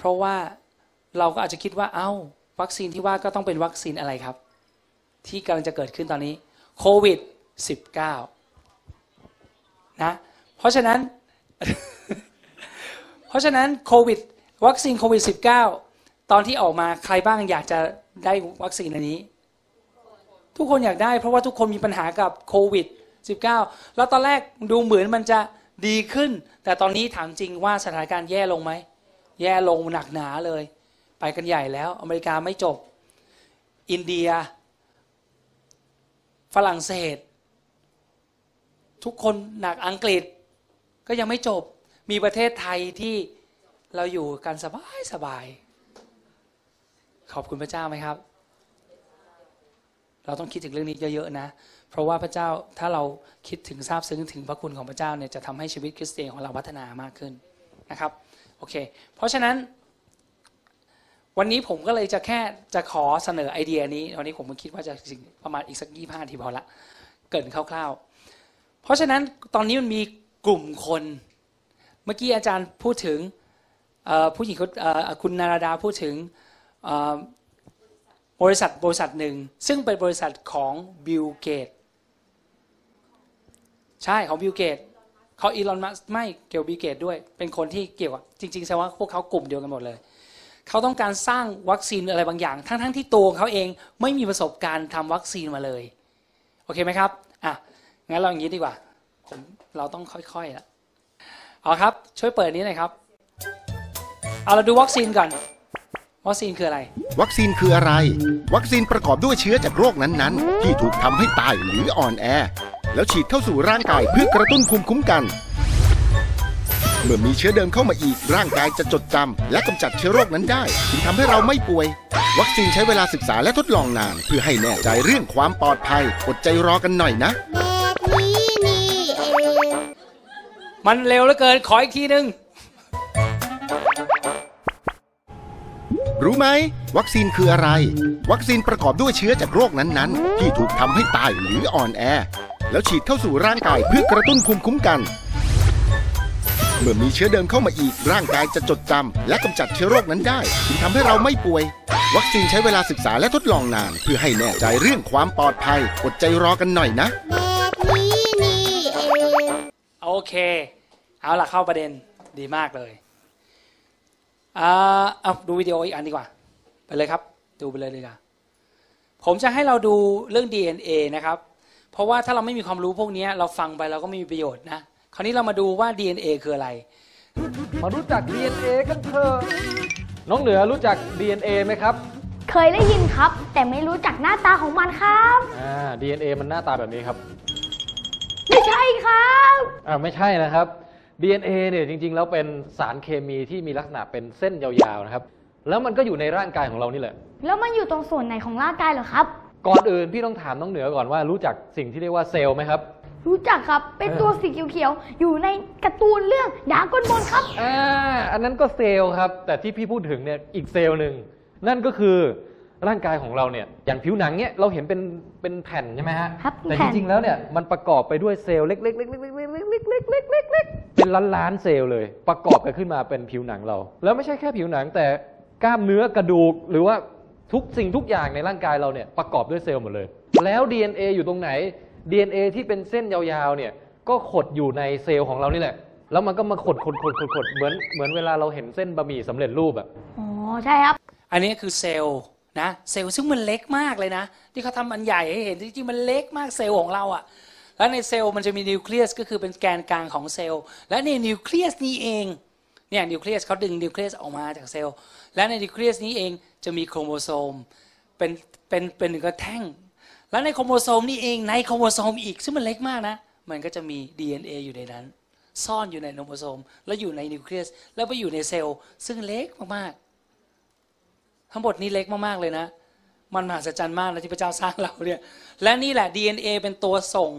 S1: เพราะว่าเราก็อาจจะคิดว่าเอา้า วัคซีนที่ว่าก็ต้องเป็นวัคซีนอะไรครับ ที่กำลังจะเกิดขึ้นตอนนี้โควิด -19 นะเพราะฉะนั้น เพราะฉะนั้นโควิดวัคซีนโควิด -19 ตอนที่ออกมาใครบ้างอยากจะได้วัคซีนอันนี้ ทุกคนอยากได้เพราะว่าทุกคนมีปัญหากับโควิด -19 แล้วตอนแรกดูเหมือนมันจะดีขึ้น แต่ตอนนี้ถามจริงว่าสถานการณ์แย่ลงไหม แย่ลงหนักหนาเลย ไปกันใหญ่แล้ว อเมริกาไม่จบ อินเดีย ฝรั่งเศส ทุกคนหนักอังกฤษ ก็ยังไม่จบ มีประเทศไทยที่เราอยู่กันสบายสบาย ขอบคุณพระเจ้าไหมครับ เราต้องคิดถึงเรื่องนี้เยอะๆนะ เพราะว่าพระเจ้าถ้าเราคิดถึงทราบซึ้งถึงพระคุณของพระเจ้าเนี่ยจะทำให้ชีวิตคริสเตียนของเราพัฒนามากขึ้นนะครับ โอเค เพราะฉะนั้น วันนี้ผมก็เลยจะแค่จะขอเสนอไอเดียนี้ วันนี้ผมคิดว่าจะสิ่งประมาณอีกสักยี่ห้านาทีพอละ เกินคร่าวๆ เพราะฉะนั้นตอนนี้มันมีกลุ่มคน เมื่อกี้อาจารย์พูดถึงผู้หญิงคุณนาราดาพูดถึงบริษัทบริษัทหนึ่ง ซึ่งเป็นบริษัทของบิลเกตส์ ใช่ของบิลเกตส์ เขาอีลอนมัสไม่เกี่ยวบิเกตด้วย เป็นคนที่เกี่ยวจริงๆแสดงว่าพวกเขากลุ่มเดียวกันหมดเลย เขาต้องการสร้างวัคซีนอะไรบางอย่าง ทั้งๆที่ตัวเขาเองไม่มีประสบการณ์ทำวัคซีนมาเลย โอเคไหมครับอะงั้นเราอย่างนี้ดีกว่าผมเราต้องค่อยๆละเอาครับ ช่วยเปิดนี้หน่อยครับ เอาเราดูวัคซีนก่อน วัคซีนคืออะไร
S4: วัคซีนคืออะไร วัคซีนประกอบด้วยเชื้อจากโรคนั้นๆ ที่ถูกทำให้ตายหรืออ่อนแอ แล้วฉีดเข้าสู่ร่างกายเพื่อกระตุ้นภูมิคุ้มกัน เมื่อมีเชื้อเดิมเข้ามาอีกร่างกายจะจดจำและกำจัดเชื้อโรคนั้นได้จึงทำให้เราไม่ป่วย วัคซีนใช้เวลาศึกษาและทดลองนาน เพื่อให้แน่ใจเรื่องความปลอดภัยอดใจรอกันหน่อยนะ
S5: แบบนี้นี่เอง
S1: มันเร็วเหลือเกินขออีกทีหนึ่ง
S4: รู้ไหม วัคซีนคืออะไร วัคซีนประกอบด้วยเชื้อจากโรคนั้นๆ ที่ถูกทำให้ตายหรืออ่อนแอ แล้วฉีดเข้าสู่ร่างกายเพื่อกระตุ้นภูมิคุ้มกัน เมื่อมีเชื้อเดิมเข้ามาอีกร่างกายจะจดจำและกำจัดเชื้อโรคนั้นได้จึงทำให้เราไม่ป่วย วัคซีนใช้เวลาศึกษาและทดลองนาน เพื่อให้แน่ใจเรื่องความปลอดภัยอดใจรอกันหน่อยนะ
S5: แบบนี้นี่เอง
S1: โอเค เอาล่ะเข้าประเด็นดีมากเลย อ่าเอาดูวิดีโออีกอันดีกว่า ไปเลยครับ ดูไปเลยเลยค่ะผมจะให้เราดูเรื่อง DNA นะครับ เพราะว่าถ้าเราไม่มีความรู้พวกนี้เราฟังไปเราก็ไม่มีประโยชน์นะ คราวนี้เรามาดูว่า DNA คืออะไร
S6: มารู้จัก DNA กันเถอะน้องเหนือรู้จัก DNA ไหมครับ
S7: เคยได้ยินครับ แต่ไม่รู้จักหน้าตาของมันครับ
S6: อ่า DNA มันหน้าตาแบบนี้ครับ
S7: ไม่ใช่ครับ
S6: อ่าไม่ใช่นะครับ DNA เนี่ยจริงๆ แล้วเป็นสารเคมีที่มีลักษณะเป็นเส้นยาวๆนะครับ แล้วมันก็อยู่ในร่างกายของเรานี่แหละ
S7: แล้วมันอยู่ตรงส่วนไหนของร่างกายเหรอครับ
S6: ก่อนอื่นพี่ต้องถามน้องเหนือก่อนว่ารู้จักสิ่งที่เรียกว่าเซลล์ไหมครับ
S7: รู้จักครับเป็นตัวสีเขียวๆอยู่ในการ์ตูนเรื่องดราก้อนบอลครับ
S6: อ่าอันนั้นก็เซลล์ครับ แต่ที่พี่พูดถึงเนี่ยอีกเซลล์หนึ่งนั่นก็คือร่างกายของเราเนี่ยอย่างผิวหนังเนี่ยเราเห็นเป็นเป็นแผ่นใช่ไหมฮะ
S7: ครับ
S6: แต่
S7: แผ่
S6: จ
S7: น
S6: ริงๆแล้วเนี่ยมันประกอบไปด้วยเซลล์เล็กๆ ๆๆๆๆๆๆๆเป็นล้านๆเซลล์เลย ประกอบกันขึ้นมาเป็นผิวหนังเรา แล้วไม่ใช่แค่ผิวหนังแต่กล้ามเนื้อกระดูกหรือว่าทุกสิ่งทุกอย่างในร่างกายเราเนี่ยประกอบด้วยเซลล์หมดเลย แล้ว DNA อยู่ตรงไหน DNA ที่เป็นเส้นยาวๆเนี่ยก็ขดอยู่ในเซลล์ของเรานี่แหละ แล้วมันก็มาขดขดขดขดขดเหมือนเหมือนเวลาเราเห็นเส้นบะหมี่สำเร็จรูปอะ
S7: อ๋อใช่ครับ
S1: อันนี้คือเซลล์นะเซลล์ซึ่งมันเล็กมากเลยนะ ที่เขาทำอันใหญ่ให้เห็นจริงๆมันเล็กมากเซลล์ของเราอะ แล้วในเซลล์มันจะมีนิวเคลียสก็คือเป็นแกนกลางของเซลล์ และในนิวเคลียสนี้เองเนี่ยนิวเคลียสเขาดึงนิวเคลียสออกมาจากเซลล์ และในนิวเคลียสนี้เองจะมีโครโมโซมเป็นเป็นเป็นหนึ่งกระแท่ง แล้วในโครโมโซมนี่เองในโครโมโซมอีกซึ่งมันเล็กมากนะ มันก็จะมี DNA อยู่ในนั้น ซ่อนอยู่ในโครโมโซม แล้วอยู่ในนิวเคลียสแล้วไปอยู่ในเซลล์ซึ่งเล็กมากๆ ทั้งหมดนี้เล็กมากๆเลยนะ มันมหัศจรรย์มากนะที่พระเจ้าสร้างเราเนี่ยและนี่แหละ DNA เป็นตัวส่ง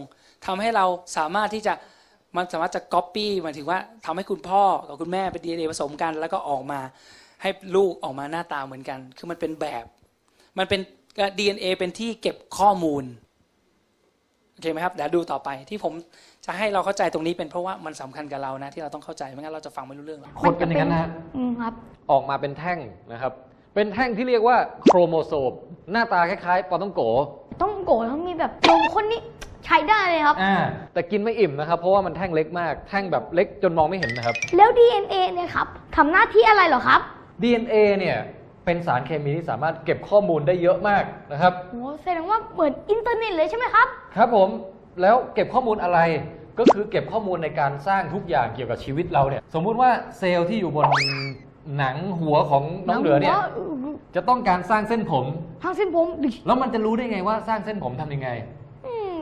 S1: ทำให้เราสามารถที่จะมันสามารถจะ copy หมายถึงว่าทำให้คุณพ่อกับคุณแม่เป็น DNA ผสมกัน แล้วก็ออกมาให้ลูกออกมาหน้าตาเหมือนกัน คือมันเป็นแบบ มันเป็น DNA เป็นที่เก็บข้อมูลโอเคไหมครับเดี๋ยวดูต่อไปที่ผมจะให้เราเข้าใจตรงนี้เป็นเพราะว่ามันสำคัญกับเรานะ ที่เราต้องเข้าใจไม่งั้นเราจะฟังไม่รู้เรื่องหรอก
S6: คนเป็นอย่างนั้นนะฮะ
S7: อืมครับ
S6: ออกมาเป็นแท่งนะครับ เป็นแท่งที่เรียกว่าโครโมโซมหน้าตาคล้ายๆปอต้องโก
S7: ต้องโกรธแล้วมีแบบนมคนนี้ ใช้ได้เลยครับ
S6: อ่าแต่กินไม่อิ่มนะครับ เพราะว่ามันแท่งเล็กมาก แท่งแบบเล็กจนมองไม่เห็นนะครับ
S7: แล้ว DNA เนี่ยครับทำหน้าที่อะไรเหรอครับ
S6: DNA เนี่ยเป็นสารเคมีที่สามารถเก็บข้อมูลได้เยอะมากนะครับ
S7: โหแสดงว่าเหมือนอินเทอร์เน็ตเลยใช่ไหมครับ
S6: ครับผมแล้วเก็บข้อมูลอะไรก็คือเก็บข้อมูลในการสร้างทุกอย่างเกี่ยวกับชีวิตเราเนี่ยสมมุติว่าเซลล์ที่อยู่บนหนังหัวของน้องเหนือเนี่ยจะต้องการสร้างเส้นผม
S7: สร้างเส้นผมดิ
S6: แล้วมันจะรู้ได้ไงว่าสร้างเส้นผมทำยังไง
S7: อือ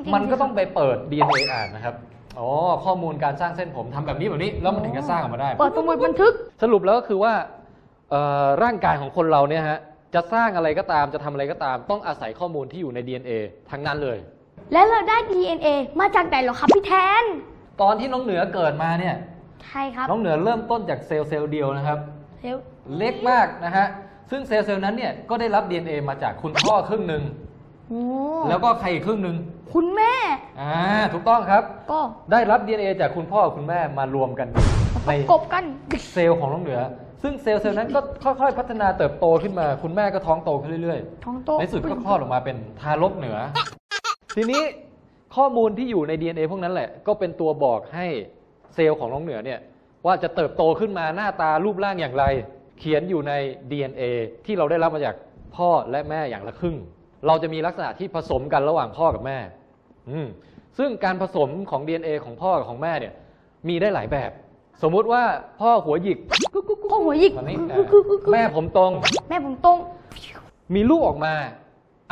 S7: จริงๆ
S6: มันก็ต้องไปเปิด DNA อ่านนะครับ อ๋อ ข้อมูลการสร้างเส้นผมทำแบบนี้แบบนี้ แล้วมันถึงจะสร้างออกมาได้
S7: เปิดสมุดบันทึก
S6: สรุปแล้วก็คือว่าเอ่อร่างกายของคนเราเนี่ยฮะ จะสร้างอะไรก็ตาม จะทำอะไรก็ตาม ต้องอาศัยข้อมูลที่อยู่ใน DNA ทั้งนั้นเลย
S7: แล้วเราได้ DNA มาจากไหนเหรอครับพี่แทน
S6: ตอนที่น้องเหนือเกิดมาเนี่ย
S7: ใช่ครับ
S6: น้องเหนือเริ่มต้นจากเซลล์เซลล์เดียวนะครับ
S7: เร็ว
S6: เล็กมากนะฮะ ซึ่งเซลล์เซลล์นั้นเนี่ยก็ได้รับ DNA มาจากคุณพ่อครึ่งหนึ่ง
S7: โอ้
S6: แล้วก็ใครอีกครึ่งหนึ่ง
S7: คุณแม่
S6: อ่าถูกต้องครับ
S7: ก็
S6: ได้รับ DNA จากคุณพ่อกับคุณแม่มารวมกันใน
S7: กบกัน
S6: เซลล์ของน้องเหนือ ซึ่งเซลล์เซลล์นั้นก็ค่อยๆ พัฒนาเติบโตขึ้นมา คุณแม่ก็ท้องโตขึ้นเรื่อย
S7: ท้องโต
S6: ๆ ในสุดก็คลอดออกมาเป็นทารกเหนือ ทีนี้ข้อมูลที่อยู่ใน DNA พวกนั้นแหละ ก็เป็นตัวบอกให้เซลล์ของน้องเหนือเนี่ยว่าจะเติบโตขึ้นมาหน้าตารูปร่างอย่างไร เขียนอยู่ใน DNA ที่เราได้รับมาจากพ่อและแม่อย่างละครึ่ง เราจะมีลักษณะที่ผสมกันระหว่างพ่อกับแม่ อืมซึ่งการผสมของ DNA ของพ่อกับของแม่เนี่ย มีได้หลายแบบ สมมุติว่าพ่อหัวหยิก
S7: พ่อหัวหยิก
S6: แบบนี้อ่าแม่ผมตรง
S7: แม่ผมตรง
S6: มีลูกออกมา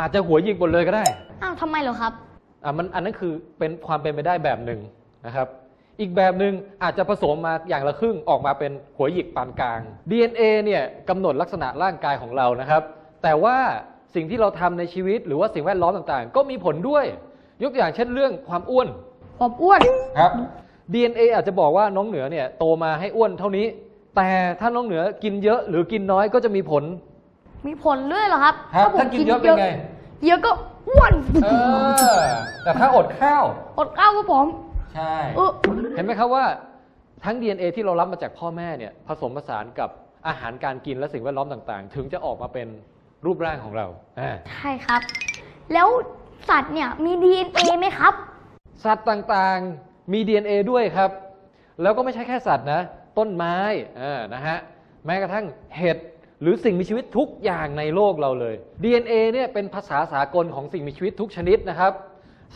S6: อาจจะหัวหยิกหมดเลยก็ได้
S7: อ้าวทำไมเหรอครับ
S6: อะมันอันนั้นคือเป็นความเป็นไปได้แบบหนึ่งนะครับ อีกแบบหนึ่งอาจจะผสมมาอย่างละครึ่งออกมาเป็นหัวหยิกปานกลาง DNA เนี่ยกำหนดลักษณะร่างกายของเรานะครับ แต่ว่า สิ่งที่เราทำในชีวิตหรือว่าสิ่งแวดล้อมต่างๆ ก็มีผลด้วย ยกตัวอย่างเช่นเรื่องความอ้วน
S7: ความอ้วน
S6: ครับ DNA อาจจะบอกว่าน้องเหนือเนี่ยโตมาให้อ้วนเท่านี้ แต่ถ้าน้องเหนือกินเยอะหรือกินน้อยก็จะมีผล
S7: มีผลด้วยเหรอครับ
S6: ครับ
S7: ผม
S6: ถ้ากินเยอะเป็นไง
S7: เยอะก็อ้วน
S6: เออแต่ถ้าอดข้าว
S7: อดข้าวก็ผอม
S6: ใช่
S7: เออ
S6: เห็นไหมครับว่าทั้ง DNA ที่เรารับมาจากพ่อแม่เนี่ยผสมผสานกับอาหารการกินและสิ่งแวดล้อมต่างๆ ถึงจะออกมาเป็น รูปร่างของเราอ่า
S7: ใช่ครับ แล้วสัตว์เนี่ยมี DNA ไหมครับ
S6: สัตว์ต่างๆมี DNA ด้วยครับ แล้วก็ไม่ใช่แค่สัตว์นะ ต้นไม้อ่านะฮะแม้กระทั่งเห็ดหรือสิ่งมีชีวิตทุกอย่างในโลกเราเลย DNA เนี่ยเป็นภาษาสากลของสิ่งมีชีวิตทุกชนิดนะครับ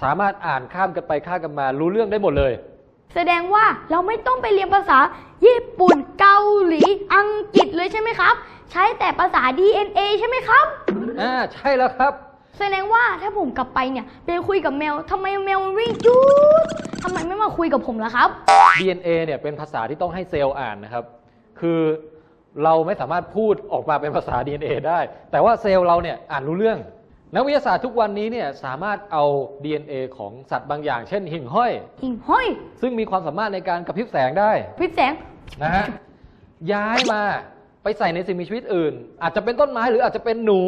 S6: สามารถอ่านข้ามกันไปข้ามกันมารู้เรื่องได้หมดเลย
S7: แสดงว่าเราไม่ต้องไปเรียนภาษาญี่ปุ่นเกาหลีอังกฤษเลยใช่ไหมครับ ใช้แต่ภาษา DNA ใช่ไหมครับ
S6: อ่าใช่แล้วครับ
S7: แสดงว่าถ้าผมกลับไปเนี่ยไปคุยกับแมวทำไมแมวมันวิ่งจู๊ดทำไมไม่มาคุยกับผมล่ะครับ
S6: DNA เนี่ยเป็นภาษาที่ต้องให้เซลล์อ่านนะครับ คือเราไม่สามารถพูดออกมาเป็นภาษา DNA ได้ แต่ว่าเซลล์เราเนี่ยอ่านรู้เรื่อง นักวิทยาศาสตร์ทุกวันนี้เนี่ยสามารถเอา DNA ของสัตว์บางอย่าง เช่น หิ่งห้อย
S7: หิ่งห้อย
S6: ซึ่งมีความสามารถในการกระพริบแสงได้
S7: พิษแสง
S6: นะฮะย้ายมา ไปใส่ในสิ่งมีชีวิตอื่น อาจจะเป็นต้นไม้หรืออาจจะเป็นหนู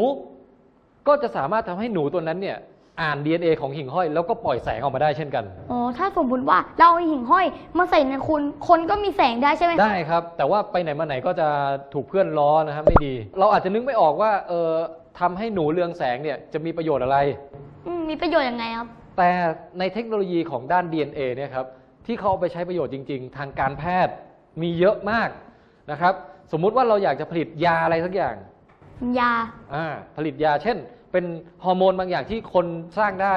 S6: ก็จะสามารถทำให้หนูตัวนั้นเนี่ยอ่าน DNA ของหิ่งห้อย แล้วก็ปล่อยแสงออกมาได้เช่นกัน
S7: อ๋อ ถ้าสมมติว่าเราเอาหิ่งห้อย มาใส่ในคุณคนก็มีแสงได้ใช่ไหม
S6: ได้ครับ แต่ว่าไปไหนมาไหนก็จะถูกเพื่อนล้อนะครับไม่ดี เราอาจจะนึกไม่ออกว่าเออทำให้หนูเรืองแสงเนี่ยจะมีประโยชน์อะไร
S7: อืมมีประโยชน์ยังไงครับ
S6: แต่ในเทคโนโลยีของด้าน DNA เนี่ยครับที่เขาเอาไปใช้ประโยชน์จริง ๆ ทางการแพทย์มีเยอะมากนะครับ สมมุติว่าเราอยากจะผลิตยาอะไรสักอย่าง
S7: ยา
S6: อ่า ผลิตยา เช่น เป็นฮอร์โมนบางอย่างที่คนสร้างได้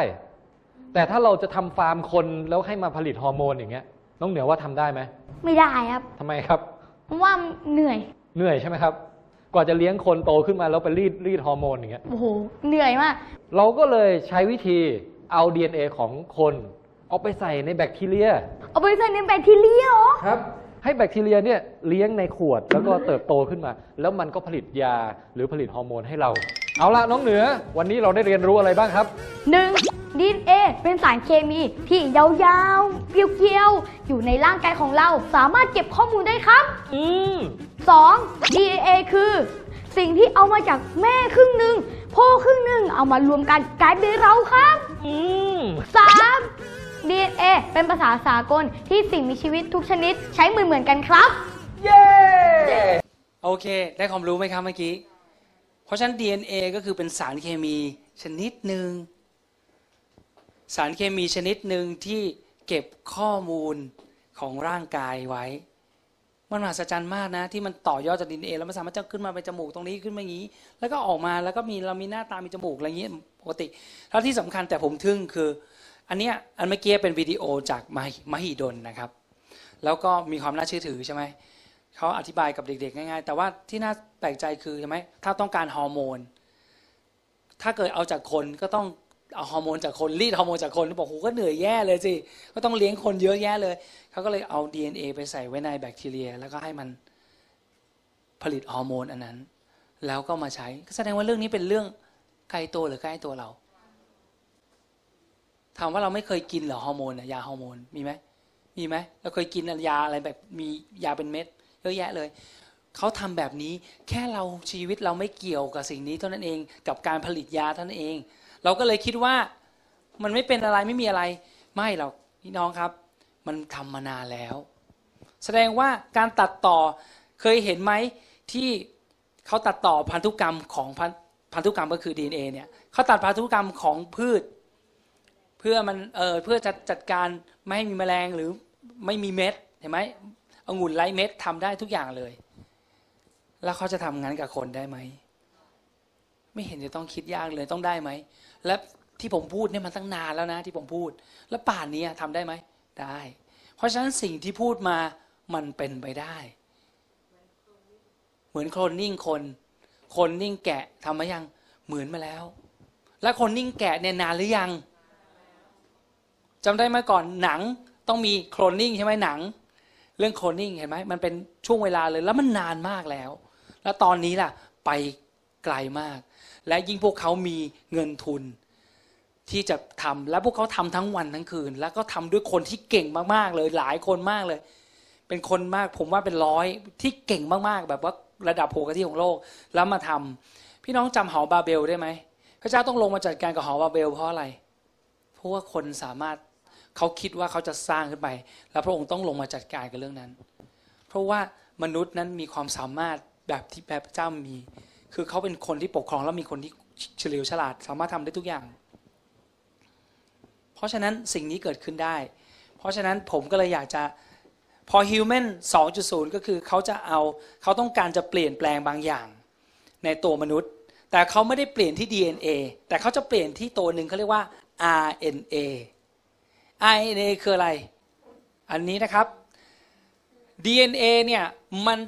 S6: แต่ถ้าเราจะทำฟาร์มคนแล้วให้มาผลิตฮอร์โมนอย่างเงี้ย น้องเหนือว่าทำได้ไหม
S7: ไม่ได้ครับ
S6: ทำไมครับ
S7: เพราะว่าเหนื่อย
S6: เหนื่อยใช่ไหมครับ กว่าจะเลี้ยงคนโตขึ้นมาแล้วไปรีดรีดฮอร์โมนอย่างเงี้ย
S7: โอ้โห เหนื่อยมาก
S6: เราก็เลยใช้วิธีเอา DNA ของคน เอาไปใส่ในแบคทีเรีย
S7: เอาไปใส่ในแบคทีเรียเหรอ
S6: ครับ ให้แบคทีเรียเนี่ยเลี้ยงในขวดแล้วก็เติบโตขึ้นมา แล้วมันก็ผลิตยาหรือผลิตฮอร์โมนให้เรา เอาละน้องเหนือ วันนี้เราได้เรียนรู้อะไรบ้างครับ
S7: หนึ่งดีเอเป็นสารเคมีที่ยาวๆ เกลียวๆ อยู่ในร่างกายของเราสามารถเก็บข้อมูลได้ครับ
S6: อืม
S7: 2 DNA คือ สิ่งที่เอามาจากแม่ครึ่งหนึ่งพ่อครึ่งหนึ่งเอามารวมกันกลายเป็นเราครับ
S6: อืม
S7: 3 DNA เป็นภาษาสากลที่สิ่งมีชีวิตทุกชนิดใช้เหมือนเหมือนๆกันครับ
S6: เย้
S1: โอเค ได้ความรู้ไหมครับเมื่อกี้ เพราะฉะนั้น DNA ก็คือเป็นสารเคมีชนิดหนึ่ง สารเคมีชนิดหนึ่งที่เก็บข้อมูลของร่างกายไว้ มันมหัศจรรย์มากนะ ที่มันต่อยอดจาก DNA แล้วมันสามารถจะขึ้นมาเป็นจมูกตรงนี้ขึ้นมาอย่างนี้ แล้วก็ออกมาแล้วก็มีเรามีหน้าตามีจมูกอะไรอย่างนี้ปกติแล้วที่สำคัญแต่ผมทึ่งคือ อันเนี้ยอันเมื่อกี้เป็นวิดีโอจากมหิมหิดลนะครับ แล้วก็มีความน่าเชื่อถือใช่ไหมเขาอธิบายกับเด็กๆง่ายๆ แต่ว่าที่น่าแปลกใจคือใช่ไหมถ้าต้องการฮอร์โมน ถ้าเกิดเอาจากคนก็ต้องเอาฮอร์โมนจากคนรีดฮอร์โมนจากคนบอกโหก็เหนื่อยแย่เลยสิก็ต้องเลี้ยงคนเยอะแยะเลยเขาก็เลยเอา DNA ไปใส่ไว้ในแบคทีเรีย แล้วก็ให้มันผลิตฮอร์โมนอันนั้น แล้วก็มาใช้ก็แสดงว่าเรื่องนี้เป็นเรื่องไกลตัวหรือใกล้ตัวเรา ถามว่าเราไม่เคยกินเหรอฮอร์โมนยาฮอร์โมนมีไหมมีไหมเราเคยกินยาอะไรแบบมียาเป็นเม็ดเยอะแยะเลยเขาทำแบบนี้แค่เราชีวิตเราไม่เกี่ยวกับสิ่งนี้เท่านั้นเองกับการผลิตยาเท่านั้นเอง เราก็เลยคิดว่ามันไม่เป็นอะไรไม่มีอะไร ไม่หรอกพี่น้องครับ มันทำมานานแล้ว แสดงว่าการตัดต่อเคยเห็นไหมที่เขาตัดต่อพันธุกรรมของพันพันธุกรรมก็คือ DNA เนี่ยเขาตัดพันธุกรรมของพืช เพื่อมันเออเพื่อจะจัดการไม่ให้มีแมลงหรือไม่มีเม็ดเห็นไหมองุ่นไร้เม็ดทำได้ทุกอย่างเลย แล้วเขาจะทำงั้นกับคนได้ไหมไม่เห็นจะต้องคิดยากเลยต้องได้ไหม และที่ผมพูดเนี่ยมันตั้งนานแล้วนะที่ผมพูด แล้วป่านนี้ทำได้ไหมได้ เพราะฉะนั้นสิ่งที่พูดมามันเป็นไปได้ เหมือนโคลนนิ่งคน คนนิ่งแกะทำมายังเหมือนมาแล้ว และคนนิ่งแกะเนี่ยนานหรือยัง จำได้ไหมก่อนหนังต้องมีโคลนนิ่งใช่ไหมหนัง เรื่องโคลนนิ่งเห็นไหมมันเป็นช่วงเวลาเลยแล้วมันนานมากแล้ว แล้วตอนนี้ล่ะไปไกลมาก และยิ่งพวกเขามีเงินทุนที่จะทำและพวกเขาทำทั้งวันทั้งคืน แล้วก็ทำด้วยคนที่เก่งมากๆเลยหลายคนมากเลย เป็นคนมากผมว่าเป็นร้อยที่เก่งมากๆ แบบว่าระดับโหกที่ของโลกแล้วมาทำพี่น้องจำหอบาเบลได้ไหมพระเจ้าต้องลงมาจัดการกับหอบาเบลเพราะอะไรเพราะว่าคนสามารถ เขาคิดว่าเขาจะสร้างขึ้นไป แล้วพระองค์ต้องลงมาจัดการกับเรื่องนั้น เพราะว่ามนุษย์นั้นมีความสามารถแบบที่แบบพระเจ้ามี คือเขาเป็นคนที่ปกครองแล้วมีคนที่เฉลียวฉลาด สามารถทำได้ทุกอย่าง เพราะฉะนั้นสิ่งนี้เกิดขึ้นได้ เพราะฉะนั้นผมก็เลยอยากจะพอ Human 2.0 ก็คือเขาจะเอาเขาต้องการจะเปลี่ยนแปลงบางอย่าง ในตัวมนุษย์ แต่เขาไม่ได้เปลี่ยนที่ DNA แต่เขาจะเปลี่ยนที่ตัวหนึ่งเขาเรียกว่า RNA RNA คืออะไร อันนี้นะครับ DNA เนี่ยมัน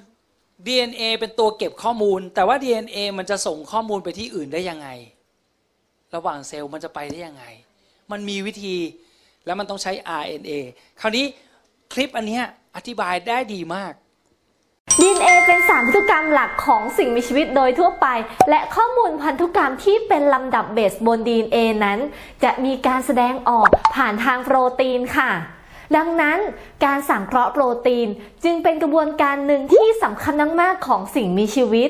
S1: DNA เป็นตัวเก็บข้อมูล แต่ว่า DNA มันจะส่งข้อมูลไปที่อื่นได้ยังไง ระหว่างเซลล์มันจะไปได้ยังไง มันมีวิธีแล้วมันต้องใช้ RNA คราวนี้คลิปอันนี้อธิบายได้ดีมาก
S8: DNA เป็นสารพันธุกรรมหลักของสิ่งมีชีวิตโดยทั่วไป และข้อมูลพันธุกรรมที่เป็นลำดับเบสบน DNA นั้น จะมีการแสดงออกผ่านทางโปรตีนค่ะ ดังนั้นการสังเคราะห์โปรตีนจึงเป็นกระบวนการหนึ่งที่สำคัญมากๆของสิ่งมีชีวิต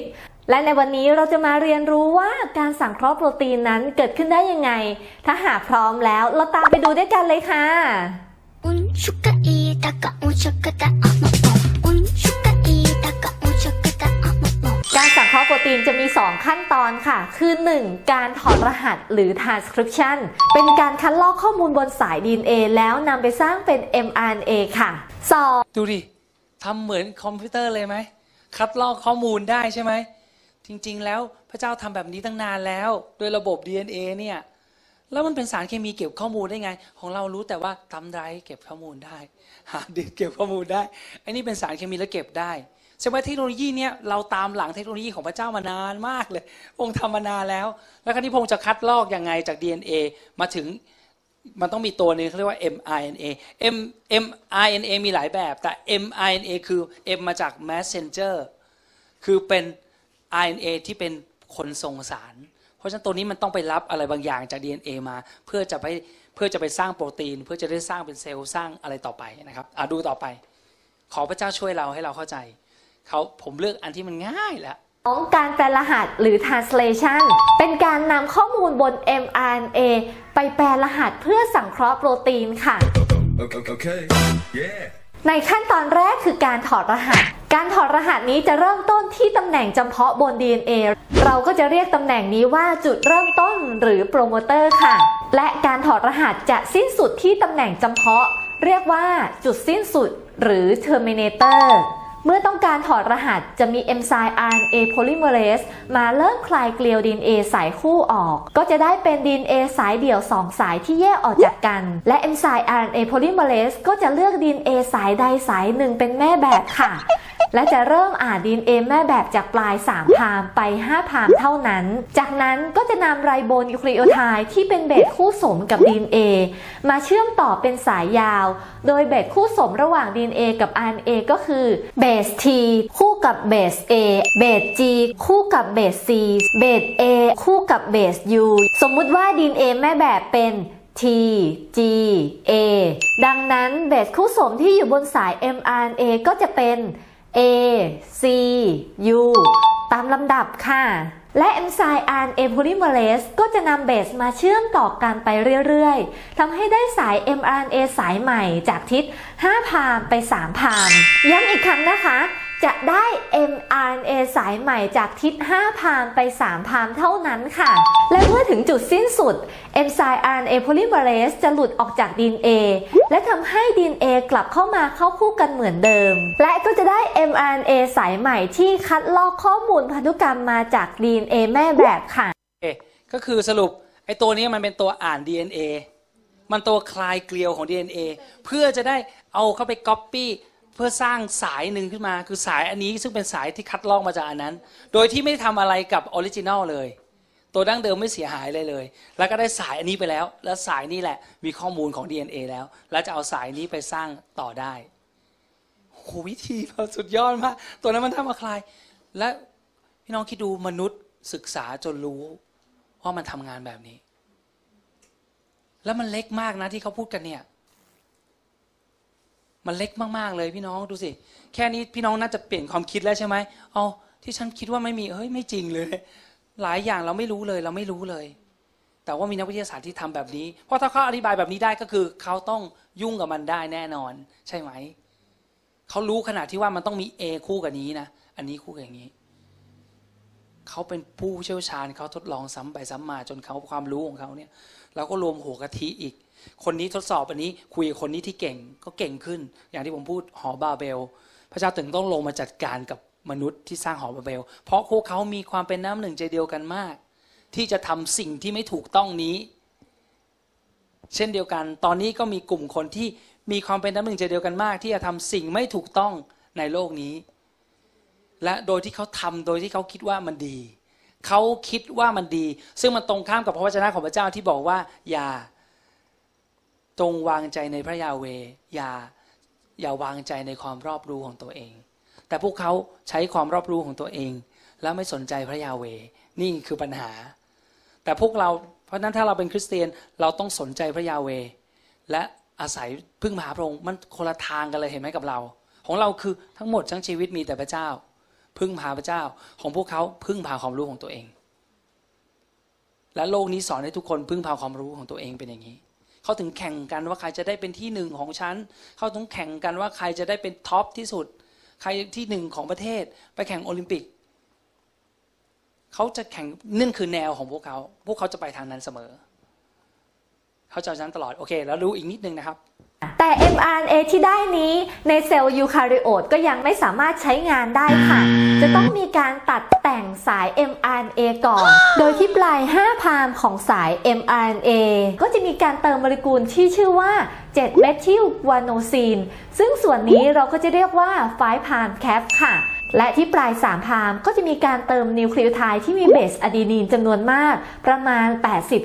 S8: และในวันนี้เราจะมาเรียนรู้ว่าการสังเคราะห์โปรตีนนั้นเกิดขึ้นได้ยังไง ถ้าหากพร้อมแล้วเราตามไปดูด้วยกันเลยค่ะ การสังเคราะห์โปรตีนจะมี 2 ขั้นตอนค่ะ คือ 1. การถอดรหัสหรือ transcription เป็นการคัดลอกข้อมูลบนสาย DNA แล้วนำไปสร้างเป็น mRNA ค่ะ 2.
S1: ดูดิทำเหมือนคอมพิวเตอร์เลยไหม คัดลอกข้อมูลได้ใช่ไหม จริงๆ แล้วพระเจ้าทำแบบนี้ตั้งนานแล้ว โดยระบบ DNA เนี่ย แล้วมันเป็นสารเคมีเก็บข้อมูลได้ไง ของเรารู้แต่ว่าทำไรเก็บข้อมูลได้ หาดิสก์เก็บข้อมูลได้อ้นี่เป็นสารเคมีแล้วเก็บได้ แสดงว่าเทคโนโลยีเนี่ยเราตามหลังเทคโนโลยีของพระเจ้ามานานมากเลยองค์ทำมานานแล้ว แล้วคราวนี้พงค์จะคัดลอกยังไงจาก DNA มาถึงมันต้องมีตัวนึงเขาเรียกว่า mRNA M mRNA มีหลายแบบ แต่ mRNA คือ M มาจาก messenger คือเป็น RNA ที่เป็นคนส่งสาร เพราะฉะนั้นตัวนี้มันต้องไปรับอะไรบางอย่างจาก DNA มา เพื่อจะไปเพื่อจะไปสร้างโปรตีน เพื่อจะได้สร้างเป็นเซลล์สร้างอะไรต่อไปนะครับอะดูต่อไป ขอพระเจ้าช่วยเราให้เราเข้าใจ เขาผมเลือกอันที่มันง่ายแล้ว
S8: ของการแปลรหัสหรือ translation เป็นการนำข้อมูลบน mRNA ไปแปลรหัสเพื่อสังเคราะห์โปรตีนค่ะ
S2: Okay. okay. Yeah.
S8: ในขั้นตอนแรกคือการถอดรหัส การถอดรหัสนี้จะเริ่มต้นที่ตำแหน่งจำเพาะบน DNA เราก็จะเรียกตำแหน่งนี้ว่าจุดเริ่มต้นหรือโปรโมเตอร์ค่ะ และการถอดรหัสจะสิ้นสุดที่ตำแหน่งจำเพาะ เรียกว่าจุดสิ้นสุดหรือ terminator เมื่อต้องการถอดรหัสจะมีเอนไซม์ RNA polymerase มาเริ่มคลายเกลียว DNA สายคู่ออก ก็จะได้เป็น DNA สายเดี่ยว 2 สายที่แยกออกจากกัน และเอนไซม์ RNA polymerase ก็จะเลือก DNA สายใดสายหนึ่งเป็นแม่แบบค่ะ และจะเริ่มอ่าน DNA แม่แบบจากปลาย 3 พามไป 5 พามเท่านั้น จากนั้นก็จะนำไรโบนิวคลีโอไทด์ที่เป็นเบสคู่สมกับ DNA มาเชื่อมต่อเป็นสายยาว โดยเบสคู่สมระหว่าง DNA กับ RNA ก็คือเบส T คู่กับเบส A เบส G คู่กับเบส C เบส A คู่กับเบส U สมมุติว่า DNA แม่แบบเป็น T G A ดังนั้นเบสคู่สมที่อยู่บนสาย mRNA ก็จะเป็น A C U ตามลำดับค่ะ และเอนไซม์ RNA polymerase ก็จะนำเบสมาเชื่อมต่อกันไปเรื่อยๆทำให้ได้สาย mRNA สายใหม่จากทิศ 5 พามไป 3 พาม ย้ำอีกครั้งนะคะ จะได้ mRNA สายใหม่จากทิศ 5 พามไป 3 พามเท่านั้นค่ะ และเมื่อถึงจุดสิ้นสุด เอนไซม์ RNA polymerase จะหลุดออกจาก DNA และทำให้ DNA กลับเข้ามาเข้าคู่กันเหมือนเดิม และก็จะได้ mRNA สายใหม่ที่คัดลอกข้อมูลพันธุกรรมมาจาก DNA แม่แบบค่ะ
S1: ก็คือสรุปไอ้ตัวนี้มันเป็นตัวอ่าน DNA มันตัวคลายเกลียวของ DNA เพื่อจะได้เอาเข้าไปก๊อปปี้ เพื่อสร้างสายหนึ่งขึ้นมา คือสายอันนี้ซึ่งเป็นสายที่คัดลอกมาจากอันนั้น โดยที่ไม่ได้ทำอะไรกับ original เลย ตัวดั้งเดิมไม่เสียหายเลยเลย แล้วก็ได้สายอันนี้ไปแล้ว แล้วสายนี้แหละ มีข้อมูลของ DNA แล้ว แล้วจะเอาสายนี้ไปสร้างต่อได้โหวิธีสุดยอดมากตัวนั้นมันทำมาคลายและพี่น้องคิดดูมนุษย์ศึกษาจนรู้ว่ามันทำงานแบบนี้ แล้วมันเล็กมากนะที่เขาพูดกันเนี่ย มันเล็กมากๆเลยพี่น้องดูสิ แค่นี้พี่น้องน่าจะเปลี่ยนความคิดแล้วใช่ไหมเอาที่ฉันคิดว่าไม่มีเฮ้ยไม่จริงเลย หลายอย่างเราไม่รู้เลยเราไม่รู้เลย แต่ว่ามีนักวิทยาศาสตร์ที่ทำแบบนี้ เพราะถ้าเขาอธิบายแบบนี้ได้ก็คือ เขาต้องยุ่งกับมันได้แน่นอน ใช่ไหมเขารู้ขนาดที่ว่ามันต้องมี A คู่กับนี้นะอันนี้คู่กับอย่างนี้เขาเป็นผู้เชี่ยวชาญเขาทดลองซ้ำไปซ้ำมาจนเขาความรู้ของเขาเนี่ยเราก็รวมหัวกะทิอีก คนนี้ทดสอบอันนี้คุยกับคนนี้ที่เก่งก็เก่งขึ้น อย่างที่ผมพูดหอบาเบล พระเจ้าถึงต้องลงมาจัดการกับมนุษย์ที่สร้างหอบาเบล เพราะพวกเขามีความเป็นน้ำหนึ่งใจเดียวกันมาก ที่จะทำสิ่งที่ไม่ถูกต้องนี้ เช่นเดียวกัน ตอนนี้ก็มีกลุ่มคนที่มีความเป็นน้ำหนึ่งใจเดียวกันมาก ที่จะทำสิ่งไม่ถูกต้องในโลกนี้ และโดยที่เขาทำโดยที่เขาคิดว่ามันดีเขาคิดว่ามันดี ซึ่งมันตรงข้ามกับพระวจนะของพระเจ้าที่บอกว่า อย่า จงวางใจในพระยาเวอย่าอย่าวางใจในความรอบรู้ของตัวเอง แต่พวกเขาใช้ความรอบรู้ของตัวเอง แล้วไม่สนใจพระยาเวนี่คือปัญหา แต่พวกเราเพราะนั้นถ้าเราเป็นคริสเตียนเราต้องสนใจพระยาเว และอาศัยพึ่งพาพระองค์มันคนละทางกันเลยเห็นไหมกับเรา ของเราคือทั้งหมดทั้งชีวิตมีแต่พระเจ้า พึ่งพาพระเจ้าของพวกเขาพึ่งพาความรู้ของตัวเอง และโลกนี้สอนให้ทุกคนพึ่งพาความรู้ของตัวเองเป็นอย่างนี้ เขาถึงแข่งกันว่าใครจะได้เป็นที่หนึ่งของชั้นเขาต้องแข่งกันว่าใครจะได้เป็นท็อปที่สุด ใครที่หนึ่งของประเทศ ไปแข่งโอลิมปิกเขาจะแข่งนั่นคือแนวของพวกเขา พวกเขาจะไปทางนั้นเสมอ เขาจะนั้นตลอด โอเค แล้วรู้อีกนิดนึงนะครับ
S8: แต่ mRNA ที่ได้นี้ในเซลล์ยูคาริโอตก็ยังไม่สามารถใช้งานได้ค่ะ จะต้องมีการตัดแต่งสาย mRNA ก่อน โดยที่ปลาย 5 พามของสาย mRNA ก็จะมีการเติมโมเลกุลที่ชื่อว่า 7-methylguanosine ซึ่งส่วนนี้เราก็จะเรียกว่า5 prime cap ค่ะ และที่ปลาย3 prime ก็จะมีการเติมนิวคลีโอไทด์ที่มีเบสอะดีนีนจำนวนมาก ประมาณ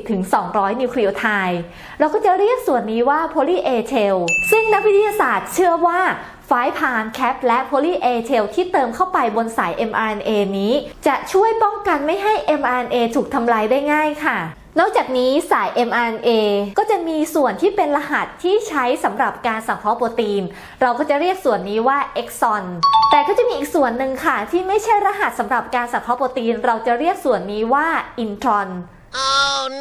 S8: 80-200 นิวคลีโอไทด์เราก็จะเรียกส่วนนี้ว่า poly-A tail ซึ่งนักวิทยาศาสตร์เชื่อว่า five prime cap และ poly-A tail ที่เติมเข้าไปบนสาย mRNA นี้ จะช่วยป้องกันไม่ให้ mRNA ถูกทำลายได้ง่ายค่ะ นอกจากนี้สาย mRNA ก็จะมีส่วนที่เป็นรหัสที่ใช้สำหรับการสังเคราะห์โปรตีน เราก็จะเรียกส่วนนี้ว่าเอกซอน แต่ก็จะมีอีกส่วนหนึ่งค่ะ ที่ไม่ใช่รหัสสำหรับการสังเคราะห์โปรตีน เราจะเรียกส่วนนี้ว่าอินทรอน intron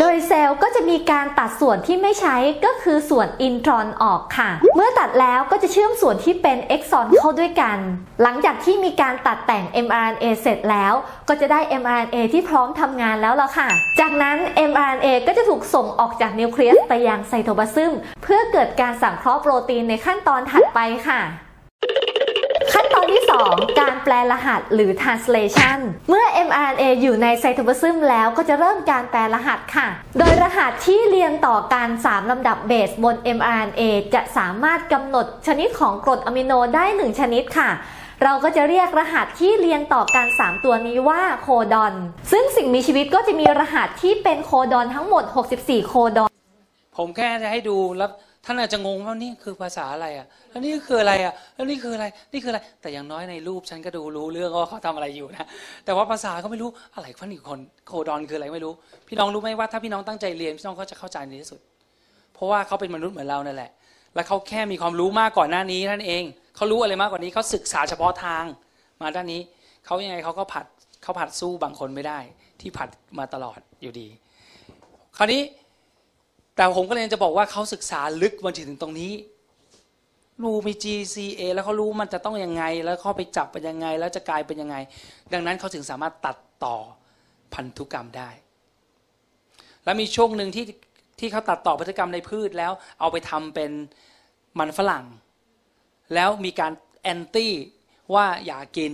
S8: โดยเซลล์ก็จะมีการตัดส่วนที่ไม่ใช้ก็คือส่วนอินทรอนออกค่ะ เมื่อตัดแล้วก็จะเชื่อมส่วนที่เป็นเอ็กซอนเข้าด้วยกัน หลังจากที่มีการตัดแต่ง mRNA เสร็จแล้ว ก็จะได้ mRNA ที่พร้อมทำงานแล้วล่ะค่ะ จากนั้น mRNA ก็จะถูกส่งออกจากนิวเคลียสไปยังไซโทพลาซึมเพื่อเกิดการสังเคราะห์โปรตีนในขั้นตอนถัดไปค่ะ อที่ 2 การแปลรหัสหรือ translation เมื่อ mRNA อยู่ในไซโทพลาซึมแล้วก็จะเริ่มการแปลรหัสค่ะ โดยรหัสที่เรียงต่อกัน 3 ลำดับเบสบน mRNA จะสามารถกำหนดชนิดของกรดอะมิโนได้ 1 ชนิดค่ะเราก็จะเรียกรหัสที่เรียงต่อกัน 3 ตัวนี้ว่าโคดอน ซึ่งสิ่งมีชีวิตก็จะมีรหัสที่เป็นโคดอนทั้งหมด 64 โคดอน
S1: ผมแค่จะให้ดูแล้ว ท่านอาจจะงงว่านี่คือภาษาอะไรอะแล้วนี่คืออะไรอะแล้วนี่คืออะไร นี่คืออะไร แต่อย่างน้อยในรูปฉันก็ดูรู้เรื่องว่าเขาทำอะไรอยู่นะ แต่ว่าภาษาก็ไม่รู้อะไรฟันอีกคนโคดอนคืออะไรไม่รู้ พี่น้องรู้ไหมว่าถ้าพี่น้องตั้งใจเรียนพี่น้องก็จะเข้าใจในที่สุด เพราะว่าเขาเป็นมนุษย์เหมือนเรานั่นแหละ แล้วเขาแค่มีความรู้มากก่อนหน้านี้นั่นเอง เขารู้อะไรมากกว่านี้เขาศึกษาเฉพาะทาง มาด้านนี้ เขายังไงเขาก็ผัดเขาผัดสู้บางคนไม่ได้ ที่ผัดมาตลอดอยู่ดี คราวนี้ แต่ผมก็เลยจะบอกว่าเขาศึกษาลึกมาถึงตรงนี้ รู้มี GCA แล้วเขารู้มันจะต้องยังไง แล้วเขาไปจับเป็นยังไง แล้วจะกลายเป็นยังไง ดังนั้นเขาถึงสามารถตัดต่อพันธุกรรมได้ แล้วมีช่วงหนึ่งที่ที่เขาตัดต่อพันธุกรรมในพืชแล้ว เอาไปทำเป็นมันฝรั่ง แล้วมีการแอนตี้ว่าอย่ากิน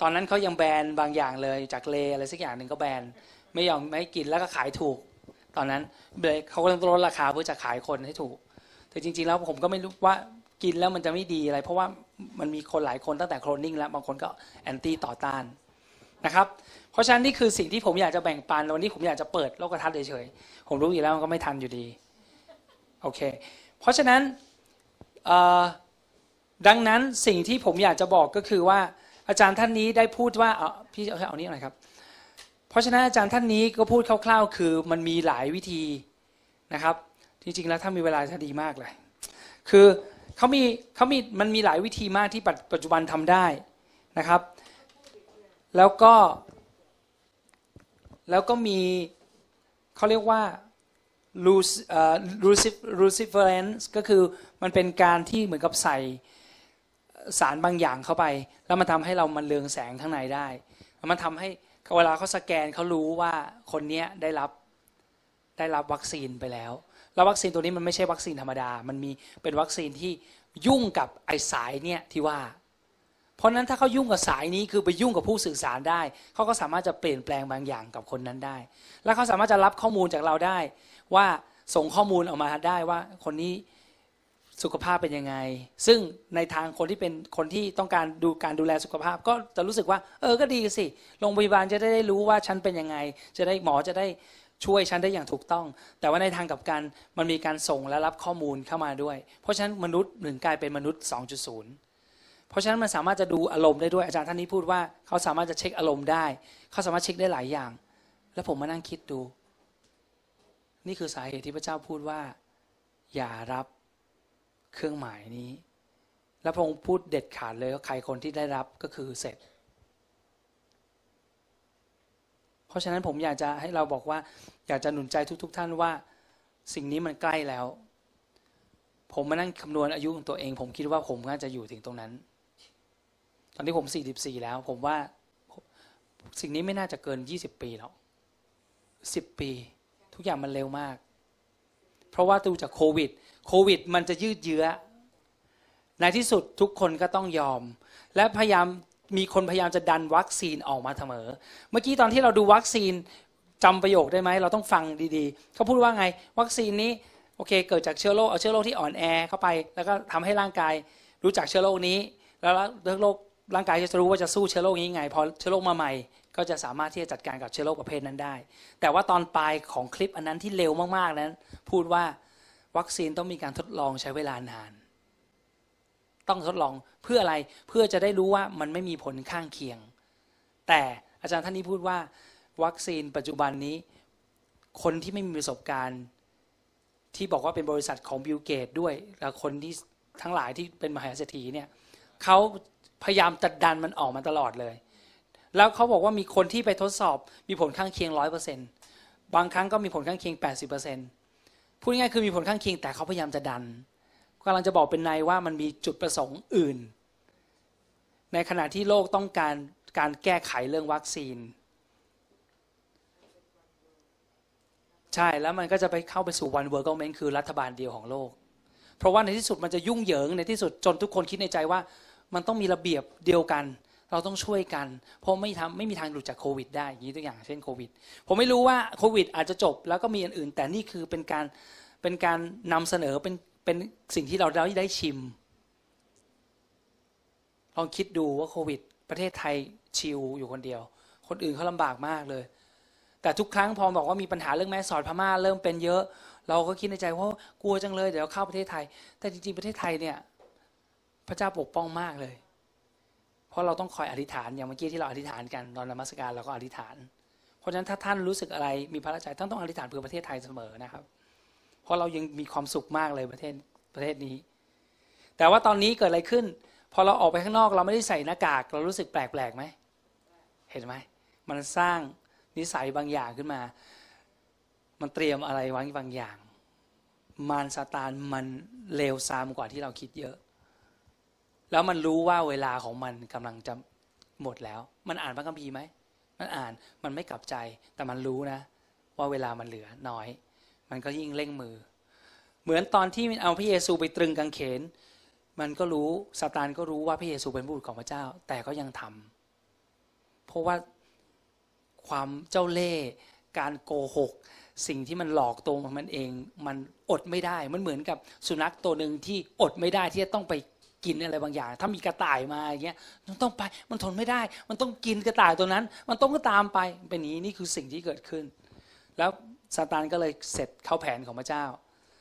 S1: ตอนนั้นเขายังแบนบางอย่างเลยจากเลอะไรสักอย่างหนึ่งก็แบนไม่ยอมไม่ให้กินแล้วก็ขายถูก ตอนนั้นเลยเขาก็ต้องลดราคาเพื่อจะขายคนให้ถูก แต่จริง ๆ แล้วผมก็ไม่รู้ว่ากินแล้วมันจะไม่ดีอะไร เพราะว่ามันมีคนหลายคนตั้งแต่โคลนนิ่งแล้วบางคนก็แอนตี้ต่อต้านนะครับ เพราะฉะนั้นนี่คือสิ่งที่ผมอยากจะแบ่งปันวันนี้ผมอยากจะเปิดโลกทัศน์เฉยๆผมรู้อยู่แล้วมันก็ไม่ทันอยู่ดีโอเค เพราะฉะนั้นดังนั้นสิ่งที่ผมอยากจะบอกก็คือว่าอาจารย์ท่านนี้ได้พูดว่าเอาพี่เอาเอานี้หน่อยครับ เพราะฉะนั้นอาจารย์ท่านนี้ก็พูดคร่าว ๆ คือมันมีหลายวิธีนะครับ จริงๆแล้วถ้ามีเวลาจะดีมากเลย คือเขามีเขามีมันมีหลายวิธีมากที่ปัจจุบันทำได้นะครับ แล้วก็ แล้วก็มีเขาเรียกว่า luc- เอ่อ lucif- luciferase ก็คือมันเป็นการที่เหมือนกับใส่สารบางอย่างเข้าไป แล้วมันทำให้เรามันเรืองแสงข้างในได้ มันทำให้ เวลาเขาสแกนเขารู้ว่าคนเนี้ยได้รับได้รับวัคซีนไปแล้ว แล้ววัคซีนตัวนี้มันไม่ใช่วัคซีนธรรมดา มันมีเป็นวัคซีนที่ยุ่งกับไอสายเนี่ยที่ว่า เพราะฉะนั้นถ้าเขายุ่งกับสายนี้คือไปยุ่งกับผู้สื่อสารได้ เขาก็สามารถจะเปลี่ยนแปลงบางอย่างกับคนนั้นได้ แล้วเขาสามารถจะรับข้อมูลจากเราได้ ว่าส่งข้อมูลออกมาได้ว่าคนนี้ สุขภาพเป็นยังไง ซึ่งในทางคนที่เป็นคนที่ต้องการดูการดูแลสุขภาพ ก็จะรู้สึกว่า เออก็ดีสิโรงพยาบาลจะได้รู้ว่าฉันเป็นยังไง จะได้หมอจะได้ช่วยฉันได้อย่างถูกต้อง แต่ว่าในทางกับกันมันมีการส่งและรับข้อมูลเข้ามาด้วย เพราะฉะนั้นมนุษย์หนึ่งกลายเป็นมนุษย์ 2.0 เพราะฉะนั้นมันสามารถจะดูอารมณ์ได้ด้วยอาจารย์ท่านนี้พูดว่าเขาสามารถจะเช็คอารมณ์ได้ เขาสามารถเช็คได้หลายอย่าง แล้วผมมานั่งคิดดู นี่คือสาเหตุที่พระเจ้าพูดว่า อย่ารับ เครื่องหมายนี้ แล้วพระองค์พูดเด็ดขาดเลยว่าใครคนที่ได้รับก็คือเสร็จ เพราะฉะนั้นผมอยากจะให้เราบอกว่า อยากจะหนุนใจทุก ๆ ท่านว่า สิ่งนี้มันใกล้แล้ว ผมมานั่งคำนวณอายุของตัวเอง ผมคิดว่าผมน่าจะอยู่ถึงตรงนั้น ตอนนี้ผม 44 แล้ว ผมว่าสิ่งนี้ไม่น่าจะเกิน 20 ปีหรอก10 ปี ทุกอย่างมันเร็วมาก เพราะว่าดูจากโควิด โควิด มันจะยืดเยื้อ ในที่สุดทุกคนก็ต้องยอม และพยายามมีคนพยายามจะดันวัคซีนออกมาเสมอ เมื่อกี้ตอนที่เราดูวัคซีนจำประโยคได้ไหม เราต้องฟังดีๆ เขาพูดว่าไง วัคซีนนี้โอเค เกิดจากเชื้อโรคเอาเชื้อโรคที่อ่อนแอเข้าไป แล้วก็ทำให้ร่างกายรู้จักเชื้อโรคนี้ แล้วโรคร่างกายจะรู้ว่าจะสู้เชื้อโรคนี้ยังไงพอเชื้อโรคมาใหม่ก็จะสามารถที่จะจัดการกับเชื้อโรคประเภทนั้นได้ แต่ว่าตอนปลายของคลิปอันนั้นที่เร็วมากๆนั้น พูดว่า วัคซีนต้องมีการทดลองใช้เวลานาน ต้องทดลองเพื่ออะไรเพื่อจะได้รู้ว่ามันไม่มีผลข้างเคียง แต่อาจารย์ท่านนี้พูดว่า วัคซีนปัจจุบันนี้ คนที่ไม่มีประสบการณ์ ที่บอกว่าเป็นบริษัทของบิลเกตด้วยแล้วคนที่ทั้งหลายที่เป็นมหาเศรษฐีเนี่ยเขาพยายามจัดดันมันออกมาตลอดเลย แล้วเขาบอกว่ามีคนที่ไปทดสอบมีผลข้างเคียงร้อยเปอร์เซ็นบางครั้งก็มีผลข้างเคียงแปดสิบเปอร์เซ็นต์ พูดง่ายคือมีผลข้างเคียงแต่เขาพยายามจะดันกำลังจะบอกเป็นในว่ามันมีจุดประสงค์อื่น ในขณะที่โลกต้องการการแก้ไขเรื่องวัคซีน ใช่แล้วมันก็จะไปเข้าไปสู่ one world government คือรัฐบาลเดียวของโลก เพราะว่าในที่สุดมันจะยุ่งเหยิงในที่สุดจนทุกคนคิดในใจว่า มันต้องมีระเบียบเดียวกัน เราต้องช่วยกัน เพราะไม่ทำไม่มีทางหลุดจากโควิดได้อย่างนี้ตัวอย่างเช่นโควิด ผมไม่รู้ว่าโควิด อาจจะจบแล้วก็มีอันอื่น แต่นี่คือเป็นการเป็นการนำเสนอเป็นเป็นสิ่งที่เราได้ชิม ลองคิดดูว่าโควิด ประเทศไทยชิลอยู่คนเดียว คนอื่นเขาลำบากมากเลย แต่ทุกครั้งพอบอกว่ามีปัญหาเรื่องแม่สอดพม่าเริ่มเป็นเยอะ เราก็คิดในใจว่ากลัวจังเลยเดี๋ยวเข้าประเทศไทย แต่จริงๆประเทศไทยเนี่ยพระเจ้าปกป้องมากเลย ราะเราต้องคอยอธิษฐานอย่างเมื่อกี้ที่เราอธิษฐานกันตอนนมัสการเราก็อธิษฐาน เพราะฉะนั้นถ้าท่านรู้สึกอะไรมีพระราชใจท่านต้องอธิษฐานเพื่อประเทศไทยเสมอนะครับ เพราะเรายังมีความสุขมากเลยประเทศประเทศนี้ แต่ว่าตอนนี้เกิดอะไรขึ้น พอเราออกไปข้างนอกเราไม่ได้ใส่หน้ากาก เรารู้สึกแปลกๆไหมเห็นไหมมันสร้างนิสัยบางอย่างขึ้นมา มันเตรียมอะไรไว้บางอย่าง มารซาตานมันเลวซามกว่าที่เราคิดเยอะ แล้วมันรู้ว่าเวลาของมันกำลังจะหมดแล้ว มันอ่านพระคัมภีร์ไหมมันอ่านมันไม่กลับใจ แต่มันรู้นะ ว่าเวลามันเหลือน้อย มันก็ยิ่งเร่งมือ เหมือนตอนที่เอาพระเยซูไปตรึงกางเขน มันก็รู้ซาตานก็รู้ว่าพระเยซูเป็นบุตรของพระเจ้า แต่ก็ยังทำเพราะว่าความเจ้าเล่ห์การโกหก สิ่งที่มันหลอกตัวมันเอง มันอดไม่ได้ มันเหมือนกับสุนัขตัวหนึ่งที่อดไม่ได้ที่จะต้องไป กินอะไรบางอย่าง ถ้ามีกระต่ายมาอย่างเงี้ยมันต้องไปมันทนไม่ได้ มันต้องกินกระต่ายตัวนั้น มันต้องก็ตามไปเป็นนี้นี่คือสิ่งที่เกิดขึ้น แล้วซาตานก็เลยเสร็จเข้าแผนของพระเจ้า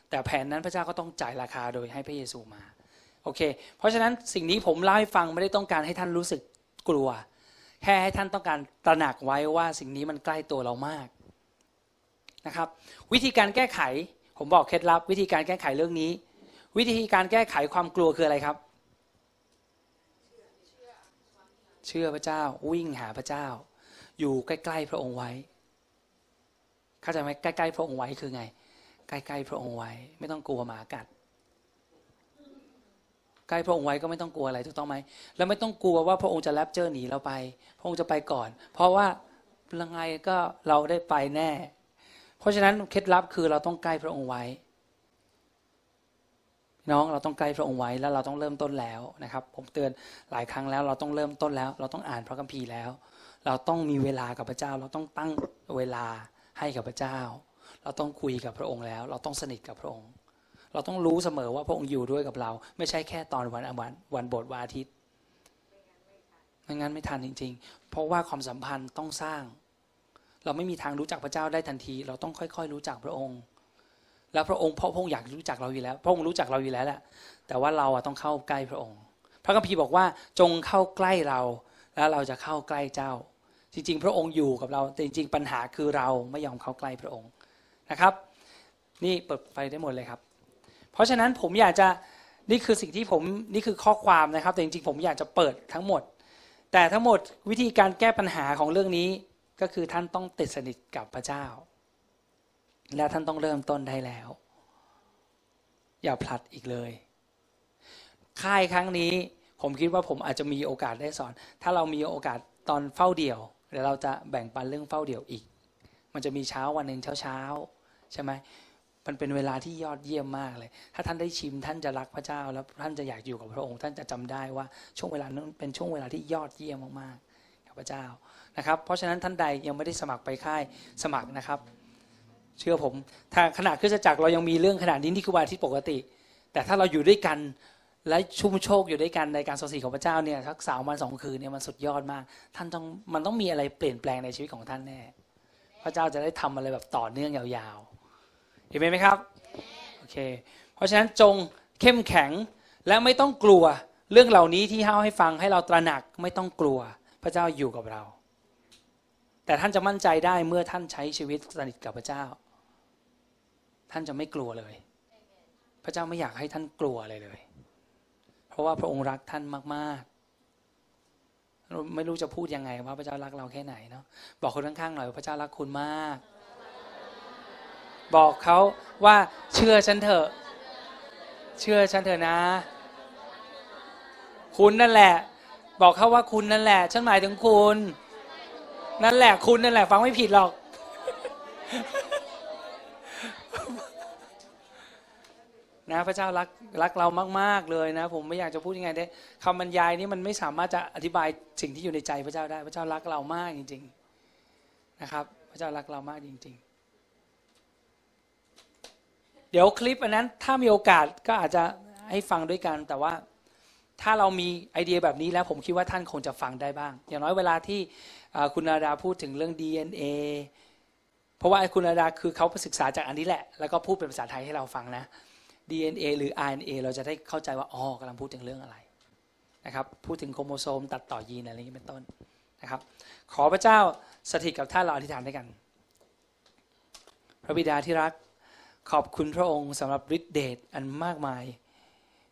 S1: แต่แผนนั้นพระเจ้าก็ต้องจ่ายราคาโดยให้พระเยซูมาโอเค เพราะฉะนั้นสิ่งนี้ผมเล่าให้ฟังไม่ได้ต้องการให้ท่านรู้สึกกลัว แค่ให้ท่านต้องการตระหนักไว้ว่าสิ่งนี้มันใกล้ตัวเรามากนะครับวิธีการแก้ไขผมบอกเคล็ดลับ วิธีการแก้ไขเรื่องนี้ วิธีการแก้ไขความกลัวคืออะไรครับ เชื่อพระเจ้า วิ่งหาพระเจ้า อยู่ใกล้ๆพระองค์ไว้ เข้าใจไหมใกล้ๆพระองค์ไว้คือไง ใกล้ๆพระองค์ไว้ ไม่ต้องกลัวหมากัดใกล้พระองค์ไว้ก็ไม่ต้องกลัวอะไรถูกต้องไหมแล้วไม่ต้องกลัวว่าพระองค์จะแรปเจอหนีเราไป พระองค์จะไปก่อน เพราะว่ายังไงก็เราได้ไปแน่ เพราะฉะนั้นเคล็ดลับคือเราต้องใกล้พระองค์ไว้ น้องเราต้องใกล้พระองค์ไว้แล้วเราต้องเริ่มต้นแล้วนะครับ ผมเตือนหลายครั้งแล้ว เราต้องเริ่มต้นแล้ว เราต้องอ่านพระคัมภีร์แล้ว เราต้องมีเวลากับพระเจ้า เราต้องตั้งเวลาให้กับพระเจ้า เราต้องคุยกับพระองค์แล้ว เราต้องสนิทกับพระองค์ เราต้องรู้เสมอว่าพระองค์อยู่ด้วยกับเรา ไม่ใช่แค่ตอนวันวันวันโบสถ์วันอาทิตย์ไม่งั้นไม่ทันจริง ๆ เพราะว่าความสัมพันธ์ต้องสร้าง เราไม่มีทางรู้จักพระเจ้าได้ทันที เราต้องค่อย ๆ รู้จักพระองค์ แล้วพระองค์เพราะพระองค์อยากรู้จักเราอยู่แล้ว พระองค์รู้จักเราอยู่แล้วแหละแต่ว่าเราอะต้องเข้าใกล้พระองค์ พระคัมภีร์บอกว่าจงเข้าใกล้เรา แล้วเราจะเข้าใกล้เจ้า จริง ๆ พระองค์อยู่กับเราแต่จริง ๆ ปัญหาคือเราไม่ยอมเข้าใกล้พระองค์นะครับ นี่เปิดไฟได้หมดเลยครับ เพราะฉะนั้นผมอยากจะนี่คือสิ่งที่ผมนี่คือข้อความนะครับ แต่จริงๆผมอยากจะเปิดทั้งหมด แต่ทั้งหมดวิธีการแก้ปัญหาของเรื่องนี้ก็คือท่านต้องติดสนิทกับพระเจ้า และท่านต้องเริ่มต้นได้แล้ว อย่าพลัดอีกเลย ค่ายครั้งนี้ผมคิดว่าผมอาจจะมีโอกาสได้สอน ถ้าเรามีโอกาสตอนเฝ้าเดี่ยวเดี๋ยวเราจะแบ่งปันเรื่องเฝ้าเดี่ยวอีก มันจะมีเช้าวันหนึ่งเช้าเช้าใช่ไหมมันเป็นเวลาที่ยอดเยี่ยมมากเลย ถ้าท่านได้ชิมท่านจะรักพระเจ้า แล้วท่านจะอยากอยู่กับพระองค์ ท่านจะจำได้ว่าช่วงเวลานั้นเป็นช่วงเวลาที่ยอดเยี่ยมมากๆกับพระเจ้านะครับ เพราะฉะนั้นท่านใดยังไม่ได้สมัครไปค่ายสมัครนะครับ เชื่อผมถ้าขนาดคริสตจักรเรายังมีเรื่องขนาดนี้นี่คือวันอาทิตย์ปกติ แต่ถ้าเราอยู่ด้วยกันและชุ่มโชคอยู่ด้วยกันในการทรงสีของพระเจ้าเนี่ยสักสามวันสองคืนเนี่ยมันสุดยอดมาก ท่านต้องมันต้องมีอะไรเปลี่ยนแปลงในชีวิตของท่านแน่พระเจ้าจะได้ทำอะไรแบบต่อเนื่องยาวๆเห็นไหมครับโอเคเพราะฉะนั้นจงเข้มแข็งและไม่ต้องกลัวเรื่องเหล่านี้ที่เล่าให้ฟังให้เราตระหนักไม่ต้องกลัว พระเจ้าอยู่กับเรา แต่ท่านจะมั่นใจได้เมื่อท่านใช้ชีวิตสนิทกับพระเจ้า ท่านจะไม่กลัวเลย พระเจ้าไม่อยากให้ท่านกลัวอะไรเลย เพราะว่าพระองค์รักท่านมากๆ ไม่รู้จะพูดยังไงว่าพระเจ้ารักเราแค่ไหนเนาะบอกคนข้างๆหน่อยว่าพระเจ้ารักคุณมาก บอกเขาว่าเชื่อฉันเถอะ เชื่อฉันเถอะนะ คุณนั่นแหละ บอกเขาว่าคุณนั่นแหละ ฉันหมายถึงคุณ นั่นแหละคุณนั่นแหละ ฟังไม่ผิดหรอก นะพระเจ้ารักรักเรามาก ๆเลยนะ ผมไม่อยากจะพูดยังไงได้คำบรรยายนี้มันไม่สามารถจะอธิบายสิ่งที่อยู่ในใจพระเจ้าได้ พระเจ้ารักเรามากจริง ๆนะครับ พระเจ้ารักเรามากจริง ๆ เดี๋ยวคลิปอันนั้นถ้ามีโอกาสก็อาจจะให้ฟังด้วยกัน แต่ว่าถ้าเรามีไอเดียแบบนี้แล้วผมคิดว่าท่านคงจะฟังได้บ้าง อย่างน้อยเวลาที่คุณนาดาพูดถึงเรื่อง DNA เพราะว่าคุณนาดาคือเขาศึกษาจากอันนี้แหละ แล้วก็พูดเป็นภาษาไทยให้เราฟังนะ DNA หรือ RNA เราจะได้เข้าใจว่าอ๋อกำลังพูดถึงเรื่องอะไรนะครับพูดถึงโครโมโซมตัดต่อยีนอะไรอย่างนี้เป็นต้นนะครับ ขอพระเจ้าสถิตกับท่านเราอธิษฐานด้วยกัน พระบิดาที่รักขอบคุณพระองค์สำหรับฤทธิเดชอันมากมาย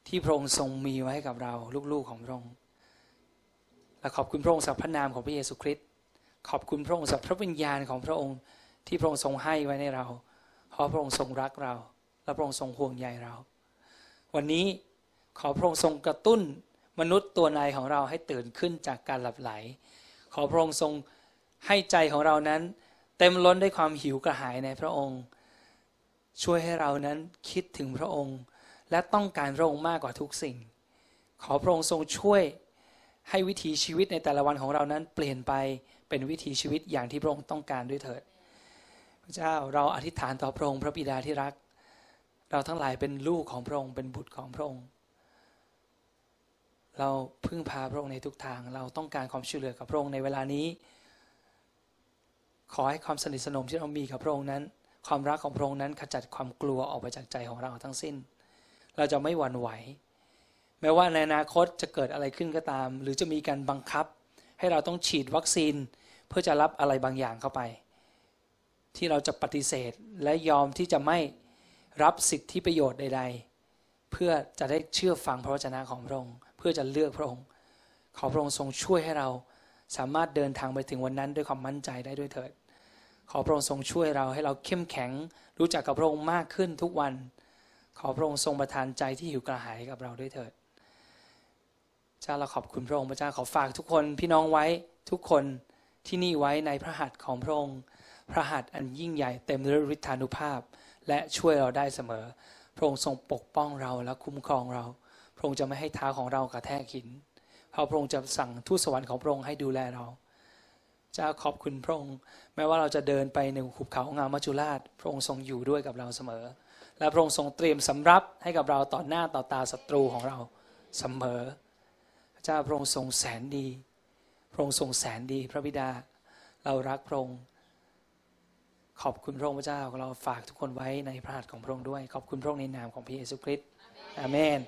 S1: ที่พระองค์ทรงมีไว้กับเราลูกๆของพระองค์และขอบคุณพระองค์สำหรับพระนามของพระเยซูคริสต์ขอบคุณพระองค์สำหรับพระวิญญาณของพระองค์ที่พระองค์ทรงให้ไว้ในเรา เพราะพระองค์ทรงรักเรา และพระองค์ทรงห่วงใยเรา วันนี้ขอพระองค์ทรงกระตุ้นมนุษย์ตัวในของเราให้ตื่นขึ้นจากการหลับไหล ขอพระองค์ทรงให้ใจของเรานั้น เต็มล้นด้วยความหิวกระหายในพระองค์ ช่วยให้เรานั้นคิดถึงพระองค์ และต้องการพระองค์มากกว่าทุกสิ่ง ขอพระองค์ทรงช่วยให้วิถีชีวิตในแต่ละวันของเรานั้นเปลี่ยนไปเป็นวิถีชีวิตอย่างที่พระองค์ต้องการด้วยเถิด พระเจ้าเราอธิษฐานต่อพระองค์พระบิดาที่รัก เราทั้งหลายเป็นลูกของพระองค์ เป็นบุตรของพระองค์ เราพึ่งพาพระองค์ในทุกทาง เราต้องการความช่วยเหลือกับพระองค์ในเวลานี้ ขอให้ความสนิทสนมที่เรามีกับพระองค์นั้น ความรักของพระองค์นั้นขจัดความกลัวออกไปจากใจของเราทั้งสิ้น เราจะไม่หวั่นไหว แม้ว่าในอนาคตจะเกิดอะไรขึ้นก็ตาม หรือจะมีการบังคับ ให้เราต้องฉีดวัคซีนเพื่อจะรับอะไรบางอย่างเข้าไป ที่เราจะปฏิเสธและยอมที่จะไม่ รับสิทธิประโยชน์ใด ๆ เพื่อจะได้เชื่อฟังพระวจนะของพระองค์ เพื่อจะเลือกพระองค์ ขอพระองค์ทรงช่วยให้เราสามารถเดินทางไปถึงวันนั้นด้วยความมั่นใจได้ด้วยเถิด ขอพระองค์ทรงช่วยเราให้เราเข้มแข็ง รู้จักกับพระองค์มากขึ้นทุกวัน ขอพระองค์ทรงประทานใจที่หิวกระหายกับเราด้วยเถิดเจ้าเราขอบคุณพระองค์พระเจ้าขอฝากทุกคนพี่น้องไว้ทุกคนที่นี่ไว้ในพระหัตถ์ของพระองค์ พระหัตถ์อันยิ่งใหญ่เต็มด้วยฤทธานุภาพ และช่วยเราได้เสมอ พระองค์ทรงปกป้องเราและคุ้มครองเรา พระองค์จะไม่ให้เท้าของเรากระแทกหินเพราะพระองค์จะสั่งทูตสวรรค์ของพระองค์ให้ดูแลเราเจ้าขอบคุณพระองค์ แม้ว่าเราจะเดินไปในหุบเขางามมัจจุราช พระองค์ทรงอยู่ด้วยกับเราเสมอ และพระองค์ทรงเตรียมสำรับให้กับเราต่อหน้าต่อตาศัตรูของเราเสมอเจ้าพระองค์ทรงแสนดี พระองค์ทรงแสนดีพระบิดา เรารักพระองค์ ขอบคุณพระองค์พระเจ้าเราฝากทุกคนไว้ในพระหัตถ์ของพระองค์ด้วย ขอบคุณพระองค์ในนามของพระเยซูคริสต์อาเมน